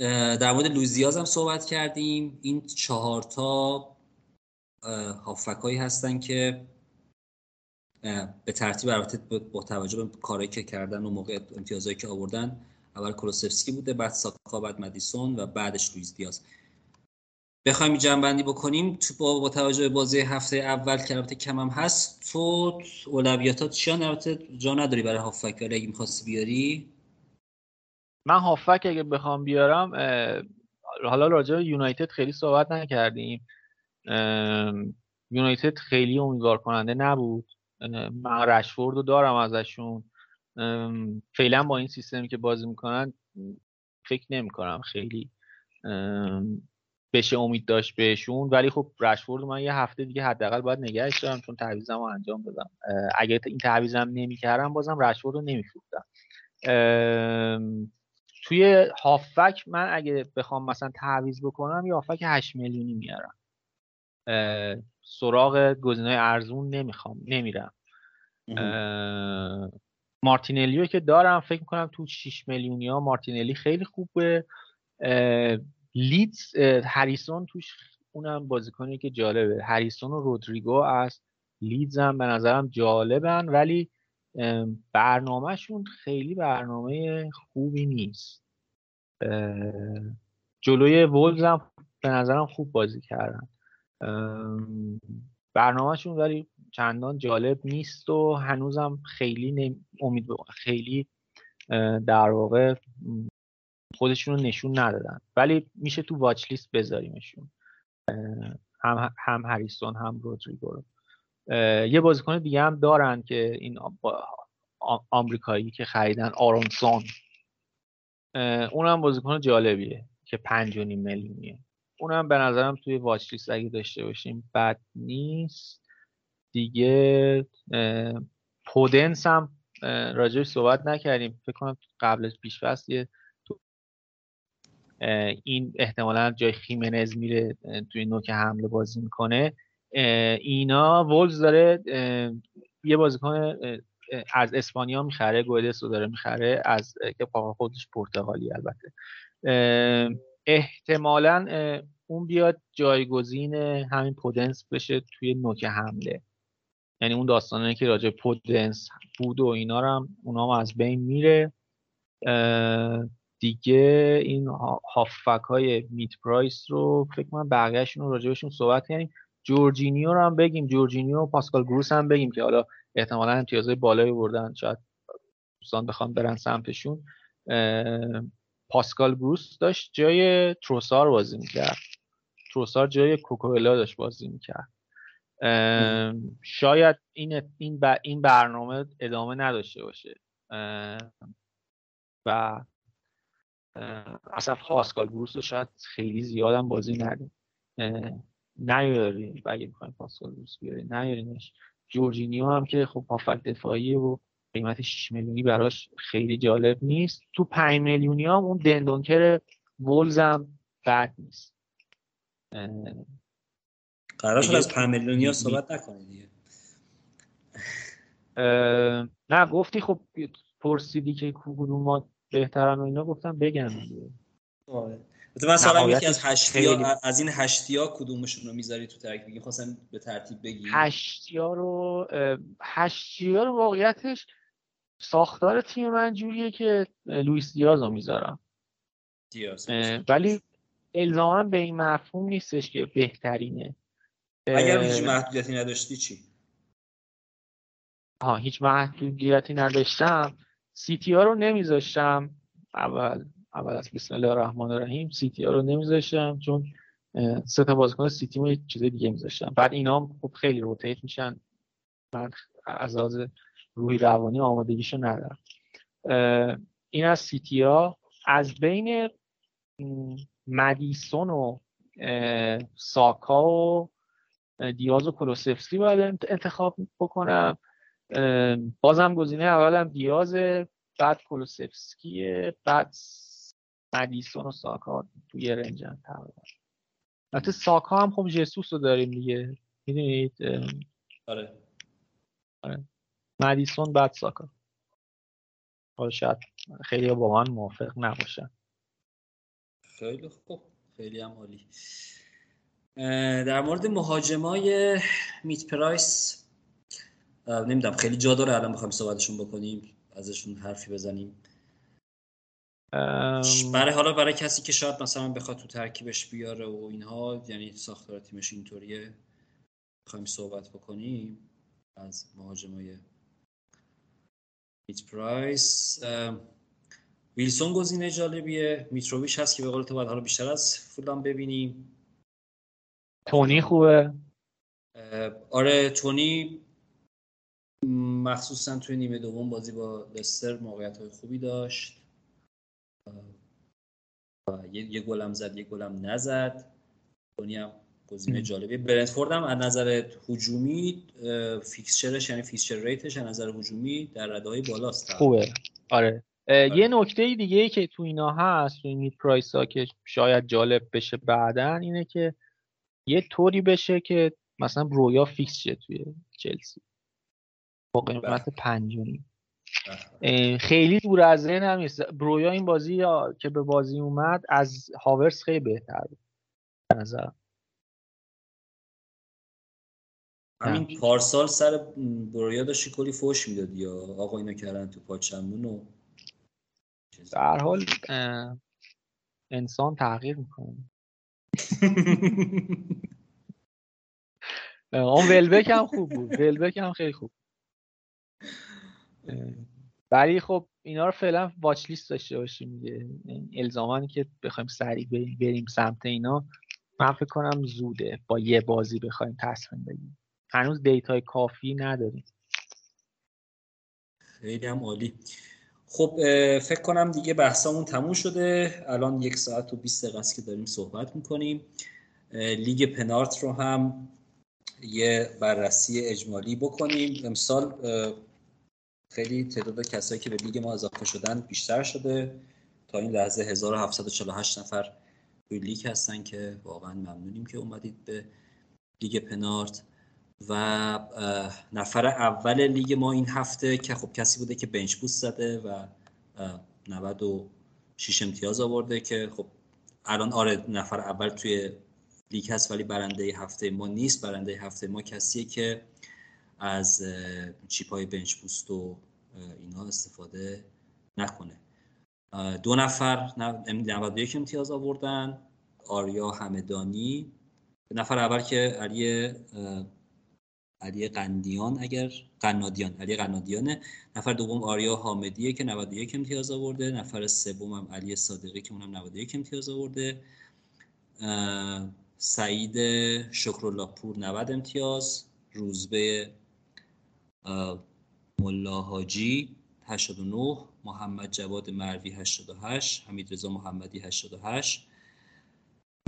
در مورد لوزیاز هم صحبت کردیم. این چهارتا هافکایی هستن که به ترتیب البته با توجه به کارهایی که کردن و موقع امتیازهایی که آوردن اول کلوسفسکی بوده بعد ساکا بعد مدیسون و بعدش لویز دیاز بخوایم جنبندی بکنیم. تو با, با توجه به بازی هفته اول که البته هم هست تو اولویاتات چیان؟ البته جا نداری برای هافک ولی اگه می‌خواستی بیاری؟ من هافک اگه بخوام بیارم حالا راجع به یونایتد خیلی صحبت نکردیم. یونایتد خیلی امیدوار کننده نبود من رشفورد رو دارم ازشون. فعلا با این سیستمی که بازی می‌کنن فکر نمی کنم خیلی بشه امید داشت بهشون. ولی خب رشفورد من یه هفته دیگه حداقل باید نگهش دارم چون تعویضم رو انجام بدم اگر این تعویضم نمی‌کردم بازم رشفورد رو نمیفروختم. توی هافک من اگه بخوام مثلا تعویض بکنم یه هافک 8 میلیونی میارم. سراغ گزینه‌های ارزون نمی‌خوام نمیرم. مارتینلیو که دارم فکر می‌کنم تو 6 میلیونی ها مارتینلی خیلی خوبه. لیدز هریسون توش اونم بازیکنی که جالبه. هریسون و رودریگو از لیدز هم به نظرم جالبن ولی برنامهشون خیلی برنامه خوبی نیست. جلوی وولز هم به نظرم خوب بازی کردن. برنامهشون ولی چندان جالب نیست و هنوزم خیلی امید خیلی در واقع خودشون رو نشون ندادن. ولی میشه تو واچ لیست بذاریمشون. هم هم هریسون هم رودریگو رو. یه بازیکن دیگه هم دارن که این آمریکایی که خریدن آرونسون اونم بازیکن جالبیه که پنج و نیم میلیونیه. اونم به نظرم توی واچ لیست اگه داشته باشیم بد نیست. دیگه پودنس هم راجعش صحبت نکردیم. فکر کنم قبل از پیش یه این احتمالا جای خیمنز میره توی نوک حمله بازی می‌کنه. اینا ولز داره یه بازیکن از اسپانیا می‌خره گودس رو داره می‌خره از که خودش پرتغالی البته. احتمالا اون بیاد جایگزین همین پودنس بشه توی نوک حمله. یعنی اون داستانه که راجع پودنس بود و اینا هم اونا هم از بین میره. دیگه این هافک های میت پرایس رو فکر کنم بقیهشون رو راجبشون صحبت کردیم جورجینیو رو هم بگیم. جورجینیو و پاسکال گروس هم بگیم که حالا احتمالا امتیازهای بالایی بردن. شاید دوستان بخوام برن سمتشون. پاسکال گروس داشت جای تروسار بازی می‌کرد. تروسار جای کوکولا داشت بازی می‌کرد. شاید این این برنامه ادامه نداشته باشه. و اصلا پاسکال گروس رو شاید خیلی زیادم بازی ندیم نیاریم اگه می‌خوایم پاسکال گروس بیاریم نیاریمش جورجینیو هم که خب هافک دفاعی و قیمت 6 میلیونی براش خیلی جالب نیست. تو 5 میلیونی هم اون دندونکر ولز هم بد نیست. قرار شد از 5 میلیونی ها صحبت نکنید دیگه. نه گفتی خب پرسیدی که کدوم ما بهترن و اینا گفتم بگم دیگه. آره مثلا یکی از هشتی از این هشتی ها کدومشون رو می‌ذاری تو ترکیب بگی خواستم به ترتیب بگی. هشتی ها رو هشتی ها رو واقعیتش ساختار تیم من جوریه که لوئیس دیاز رو می‌ذارم. دیاز. ولی الزاما به این مفهوم نیستش که بهترینه. اگر هیچ محدودیتی نداشتی چی؟ ها هیچ محدودیتی نداشتم. سیتی ها رو نمیذاشتم اول. اول از بسم الله الرحمن الرحیم. سیتی ها رو نمیذاشتم چون سه تا بازیکن سیتی رو چیز دیگه میذاشتم. بعد اینا خب خیلی rotate میشن. من از لحاظ روحی روانی آمادگیشو ندارم. این از سیتی ها از بین مدیسون و ساکا و دیاز و کولوسفسکی باید انتخاب بکنم. بازم گزینه اولم دیاز بعد کلوسفسکی بعد مدیسون و ساکا توی رنجن تقریبا. البته ساکا هم خب جسوس رو داریم دیگه. می‌دونید؟ آره. آره. مدیسون بعد ساکا. حالا شاید خیلی با من موافق نباشن. خیلی خوب. خیلی هم عالی. در مورد مهاجمای میت پرایس نمی‌دونم خیلی جا داره الان بخوایم صحبتشون بکنیم ازشون حرفی بزنیم. برای حالا برای کسی که شاید مثلا بخواد تو ترکیبش بیاره و اینها یعنی ساختار تیمش اینطوریه بخوایم صحبت بکنیم از مهاجمای میت پرایس. ویلسون گزینه جالبیه. میتروویچ هست که به قول تو باید حالا بیشتر از فولان ببینیم. تونی خوبه؟ آره تونی مخصوصا توی نیمه دوم بازی با لستر موقعیت های خوبی داشت. یه, یه گلم زد یه گلم نزد. تونی هم گزینه جالبیه برنتفورد هم از نظر هجومی fixture ش یعنی fixture rate ش از نظر هجومی در رده های بالاست. خوبه. آره. آره. یه نکته دیگه ای که تو اینا هست تو این price ها که شاید جالب بشه بعدا اینه که یه طوری بشه که مثلا برویا فیکس شه توی چلسی. با قیمت بله. خیلی دور از ذهن هم نیست. برویا این بازی که به بازی اومد از هاورس خیلی بهتر بود. نظر همین پارسال سر برویا داشتی کلی فوش می‌داد یا آقا اینو کردن تو پاچمون و در حال انسان تغییر می‌کنه. اون ولبک هم خوب بود. ولبک هم خیلی خوب ولی خب اینا رو فعلا واچ لیست داشته باشیم دیگه. الزامانی که بخوایم سریع بریم سمت اینا من فکر کنم زوده. با یه بازی بخوایم تصمیم بگیریم. هنوز دیتای کافی نداریم. خیلی هم عالی. خب فکر کنم دیگه بحثامون تموم شده. الان یک ساعت و 20 دقیقه است که داریم صحبت می‌کنیم. لیگ پنارت رو هم یه بررسی اجمالی بکنیم. امسال خیلی تعداد کسایی که به لیگ ما اضافه شدن بیشتر شده. تا این لحظه 1748 نفر توی لیگ هستن که واقعا ممنونیم که اومدید به لیگ پنارت. و نفر اول لیگ ما این هفته که خب کسی بوده که بنچ بوست زده و 96 امتیاز آورده که خب الان آره نفر اول توی لیگ هست ولی برنده هفته ما نیست. برنده هفته ما کسیه که از چیپ های بنچ بوست و اینها استفاده نکنه. دو نفر 91 امتیاز آوردن. آریا همدانی. نفر اول که علی علی قندیان اگر قنادیان علی قنادیانه. نفر دوم آریا حامدیه که 91 امتیاز آورده. نفر سوم هم علی صادقی که اونم 91 امتیاز آورده. سعید شکرالله 90 امتیاز. روزبه ملاحاجی 89 محمد جواد مروی 88 حمید رضا محمدی 88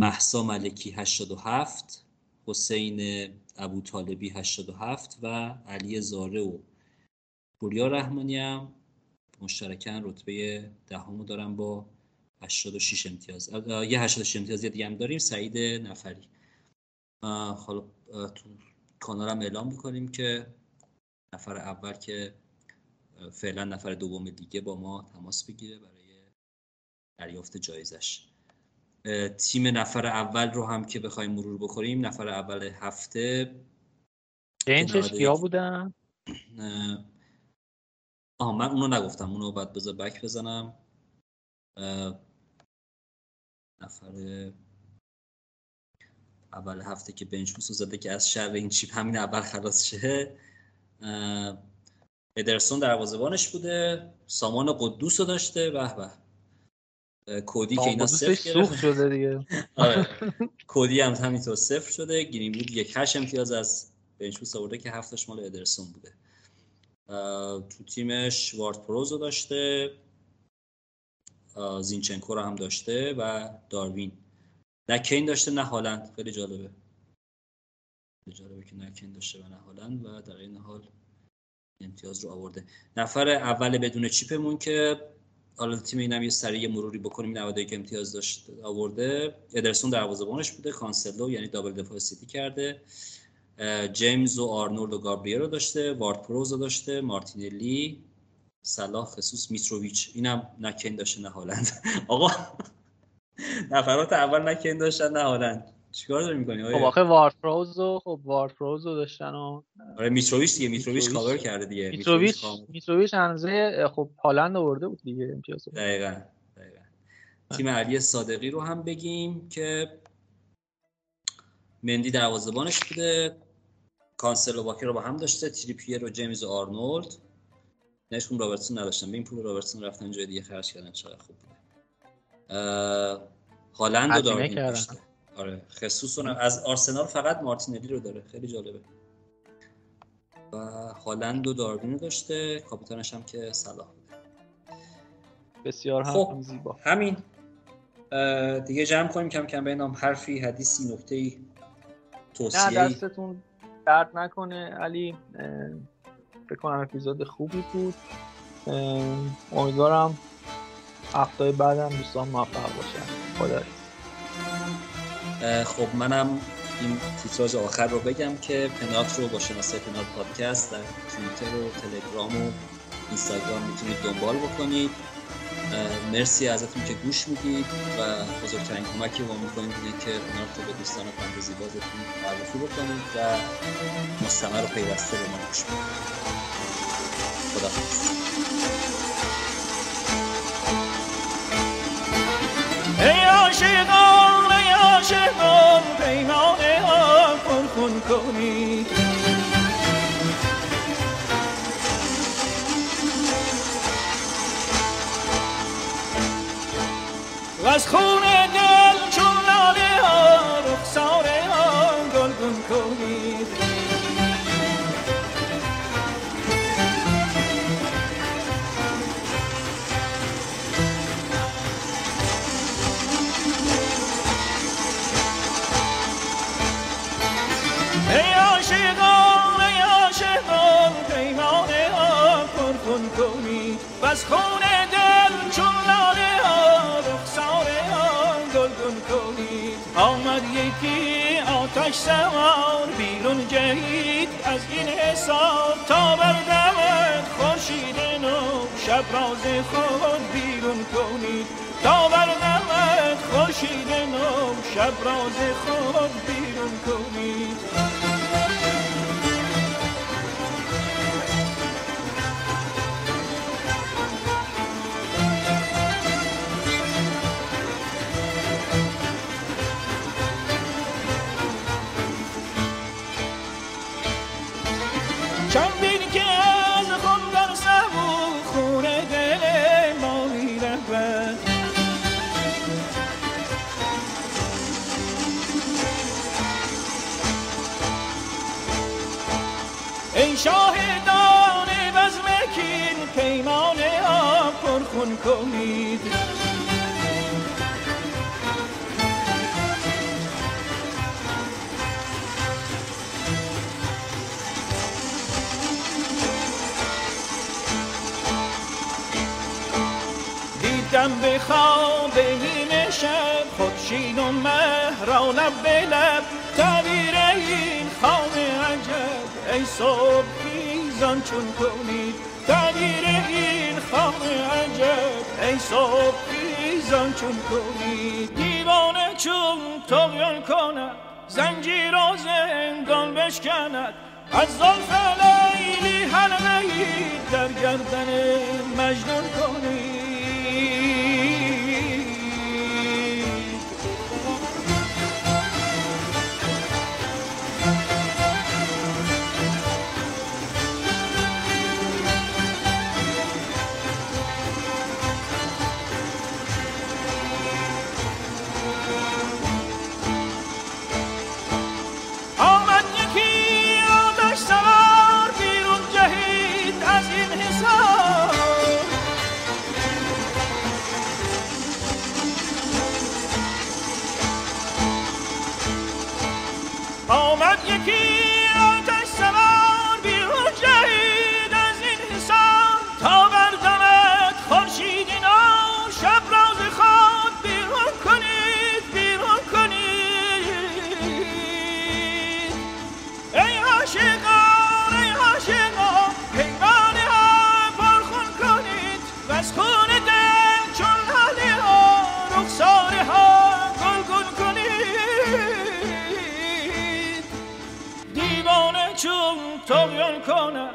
محسا ملکی 87 حسین ابو طالبی 87 و علی زاره و پوریا رحمانی هم. مشترکن رتبه دهمو دارن با 86 امتیاز. یه 86 امتیاز دیگه هم داریم سعید نفری. حالا تو کانالم اعلام می‌کنیم که نفر اول که فعلا نفر دوم دیگه با ما تماس بگیره برای دریافت جایزش. تیم نفر اول رو هم که بخوایم مرور بکنیم نفر اول هفته بنچش کیا بودن؟ آها من اونو نگفتم اونو بعد بذار بک بزنم. نفر اول هفته که بنچ بوس زده که از شر این چیپ همین اول خلاص شه. ادرسون دروازه‌بانش بوده سامان قدوس رو داشته به به. کودی که اینا صفر شده دیگه. آره. کودی هم همینطور صفر شده. گرین بود یک هشت امتیاز از بنچ آورده که هفتش مال ادرسون بوده. تو تیمش وارد پروز رو داشته. زینچنکو رو هم داشته و داروین. نه کین داشته نه هالند. خیلی جالبه. جالبه که نه کین داشته و نه هالند و در این حال امتیاز رو آورده. نفر اول بدون chip مون که حالا تیم اینم یه سریع مروری بکنیم 91 امتیاز داشت آورده. ادرسون دروازه‌بانش بوده کانسلو یعنی double دفاع سیتی کرده. جیمز و آرنولد و گابریل رو داشته وارد پروز رو داشته مارتینلی صلاح ژسوس میتروویچ. اینم نه کین داشته نه هالند. آقا نفرات اول نه کین داشتن نه هالند. چیکار داری می‌کنی؟ خب آخه وارد پروز و خب وارد پروز رو داشتن و آره میتروویچ دیگه میتروویچ کاور کرده دیگه. میتروویچ میتروویچ هنوزه خب هالند آورده بود دیگه امتیاز. دقیقاً دقیقاً. تیم علی صادقی رو هم بگیم که مندی دروازه‌بانش بوده. کانسلو واکر رو با هم داشته تریپیر و جیمز و آرنولد. نشون رابرتسون نداشتن. به این پول رابرتسون رفتن جای دیگه خرج کردن. چقدر خوب بوده. هالند رو داشته. آره خصوص از آرسنال فقط مارتینلی رو داره. خیلی جالبه. و هالند و داروین رو داشته. کاپیتانش هم که صلاح بوده. بسیار هم خب. زیبا. همین. دیگه جمع کنیم. کم کم بینام حرفی حدیثی نکته توصیه نه دستتون درد نکنه. علی فکر کنم اپیزود خوبی بود. امیدوارم هفته بعدم دوستان موفق باشن. خدا خب منم این تیتراژ آخر رو بگم که پنات رو با شناسه پنات پادکست در توییتر و تلگرام و اینستاگرام می‌تونید دنبال بکنید. مرسی ازتون که گوش می‌دید و بزرگترین کمکی با می‌کنید اینه که پنات رو به دوستان فانتزی بازتون معرفی بکنید و مستمر و پیوسته به ما گوش بدید. خدا ای عاشقان ای عاشقان پیمان ها پرخون کنید و از خون دل چون لاله ها رخسار ها خون دل چون لاله ها رخسار آن گلگون آمد یکی آتش سوار بیرون جهید. از این حساب تا بردمت خورشید نو شب راز خود بیرون کنید تا بردمت خورشید نو شب راز خود بیرون کنید کنید. دیدم به خواب شب خودشین و مهران لب به لب تعبیر این خواب عجب. ای صبح خیزان چون کنید تعبیر این طوفان عجب. ای صبح خیزان چون کنی دیوانه چون تغیان کند زنجیر و زندان بشکند. از ظلف لیلی حلقه در گردن مجنون کنی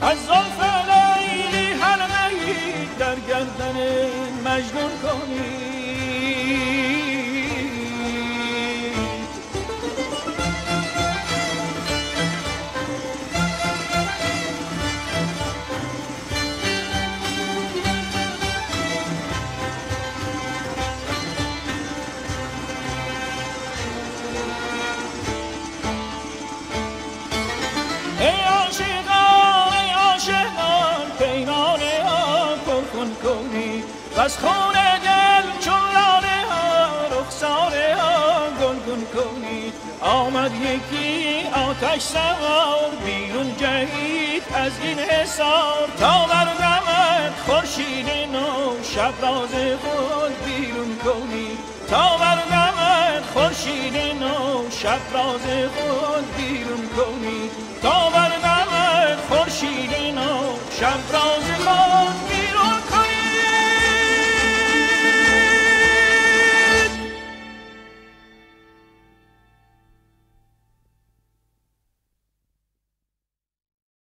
از زلف لیلی حلقه در گردن مجنون کنی. از خون دل چون لاله ها رخساره ها گلگون کنید. آمد یکی آتش سوار بیرون جهید از این حسار تا بردمت خورشید نو شب راز خود بیرون کنید. تا بردمت خورشید نو شب راز خود بیرون کنید. تا بردمت خورشید نو شب راز